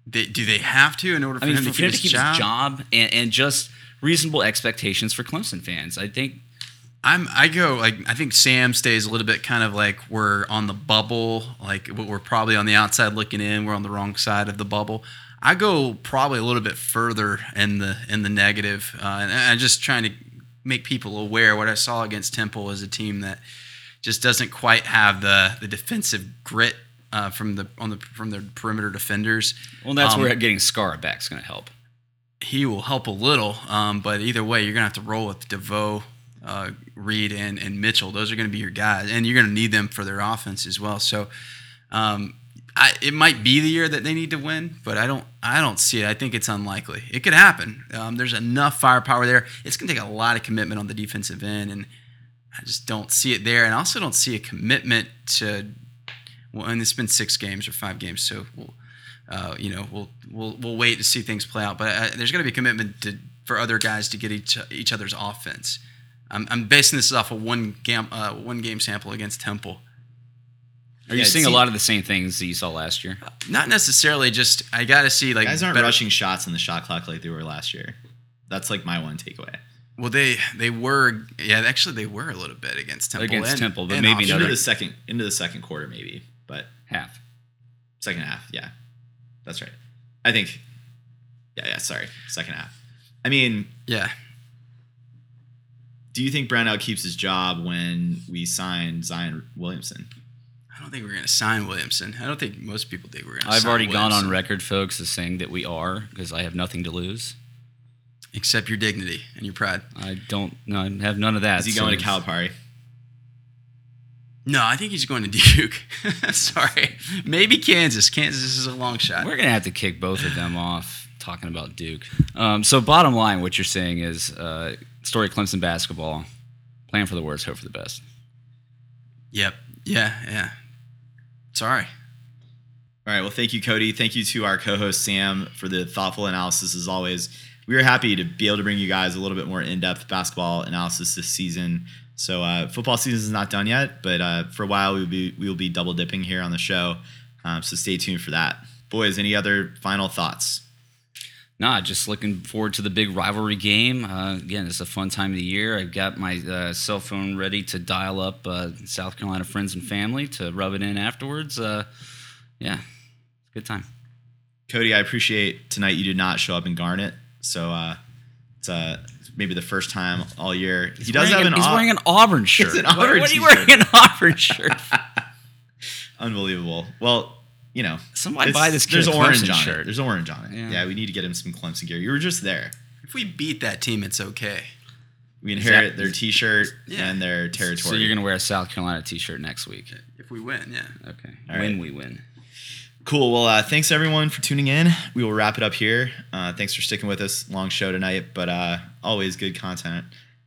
They, do they have to in order for I mean, him for to keep, him to his, keep job? his job and, and just reasonable expectations for Clemson fans. I think I'm I go like I think Sam stays a little bit kind of like we're on the bubble, like we're probably on the outside looking in. We're on the wrong side of the bubble. I go probably a little bit further in the in the negative, uh, and I'm just trying to make people aware. What I saw against Temple is a team that just doesn't quite have the the defensive grit uh, from the on the from their perimeter defenders. well, that's Um, where getting Scar back is going to help. he will help a little. Um, but either way, you're gonna have to roll with DeVoe, uh, Reed, and and Mitchell. Those are gonna be your guys, and you're gonna need them for their offense as well. So, um, I, it might be the year that they need to win, but I don't I don't see it. I think it's unlikely. It could happen. Um, there's enough firepower there. It's gonna take a lot of commitment on the defensive end, and I just don't see it there. And I also don't see a commitment to. Well, and it's been six games or five games, so we'll, uh, you know, we'll we'll we'll wait to see things play out. But uh, there's going to be a commitment to for other guys to get each each other's offense. I'm, I'm basing this off of one game uh, one game sample against Temple. Are you Yeah, seeing see- a lot of the same things that you saw last year? Not necessarily. Just I got to see like Guys aren't better- rushing shots in the shot clock like they were last year. That's like my one takeaway. Well, they they were yeah actually they were a little bit against Temple Against and- Temple, but and maybe Into the second into the second quarter maybe, but Half. second half, yeah. That's right. I think yeah, yeah, sorry. Second half. I mean, Yeah, do you think Brownell keeps his job when we sign Zion Williamson? I don't think we're going to sign Williamson. I don't think most people think we're going to. I've sign already gone on record, folks, as saying that we are because I have nothing to lose. except your dignity and your pride. I don't. No, I have none of that. Is he going to Calipari? No, I think he's going to Duke. Sorry, maybe Kansas. Kansas is a long shot. We're gonna have to kick both of them off talking about Duke. Um, so, bottom line, what you're saying is, uh, story Clemson basketball. Plan for the worst, hope for the best. Yep. Yeah. Yeah. Sorry. All right. Well, thank you, Cody. Thank you to our co-host Sam for the thoughtful analysis as always. We are happy to be able to bring you guys a little bit more in-depth basketball analysis this season. So uh, football season is not done yet, but uh, for a while we will be we will be double dipping here on the show. Um, so stay tuned for that. Boys, any other final thoughts? Nah, just looking forward to the big rivalry game. Uh, again, it's a fun time of the year. I've got my uh, cell phone ready to dial up uh, South Carolina friends and family to rub it in afterwards. Uh, yeah, it's a good time. Cody, I appreciate tonight you did not show up in Garnet. So uh, it's uh, maybe the first time all year. he does Wearing have an He's au- wearing an Auburn shirt. an What- Auburn what, are you wearing an Auburn shirt? unbelievable. Well, you know, Somebody buy this kid There's a orange Clemson on shirt. it. There's orange on it. Yeah. Yeah. we need to get him some Clemson gear. You were just there. If we beat that team, it's okay. We inherit that- their T-shirt Yeah. and their territory. So you're gonna wear a South Carolina T-shirt next week. If we win, yeah. Okay. All when right. we win. Cool. Well, uh, thanks everyone for tuning in. We will wrap it up here. Uh, thanks for sticking with us. Long show tonight, but uh, always good content,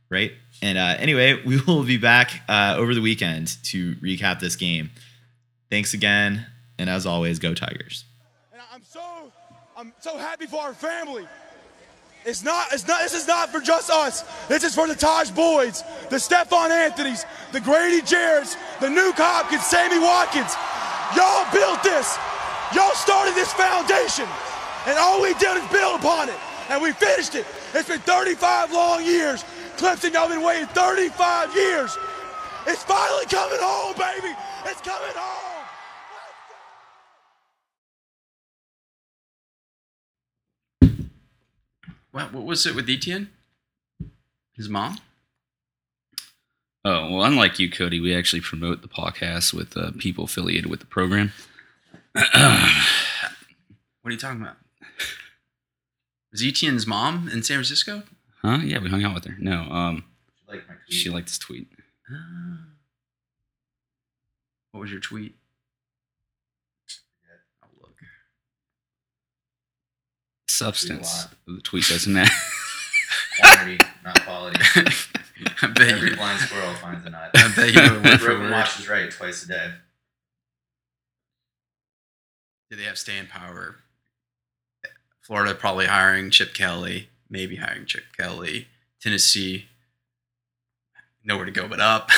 right? And uh, anyway, we will be back uh, over the weekend to recap this game. Thanks again, and as always, go Tigers. And I'm so I'm so happy for our family. It's not, it's not, this is not for just us. This is for the Tajh Boyds, the Stephone Anthony's, the Grady Jarrett's, the Nuke Hopkins, Sammy Watkins. Y'all built this. Y'all started this foundation. And all we did is build upon it. And we finished it. It's been 35 long years. Clemson, y'all been waiting 35 years. It's finally coming home, baby. It's coming home. What, what was it with Etienne? His mom? Oh, well, unlike you, Cody, we actually promote the podcast with uh, people affiliated with the program. What are you talking about? Was Etienne's mom in San Francisco? Huh? Yeah, we hung out with her. No, um, Like my she liked this tweet. Ah. What was your tweet? I'll look. Substance. The tweet doesn't matter. quantity, not quality. I bet Every you. blind squirrel finds a nut. I bet you were word for Broken watch is right twice a day. Did they have staying power? Florida probably hiring Chip Kelly, maybe hiring Chip Kelly. Tennessee, nowhere to go but up.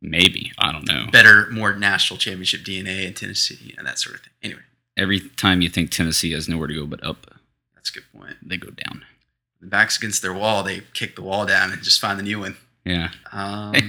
Maybe. I don't know. Better, more national championship DNA in Tennessee, know, that sort of thing. Anyway, Every time you think Tennessee has nowhere to go but up, that's a good point. they go down. The back's against their wall, they kick the wall down and just find the new one. Yeah. Um, Hey,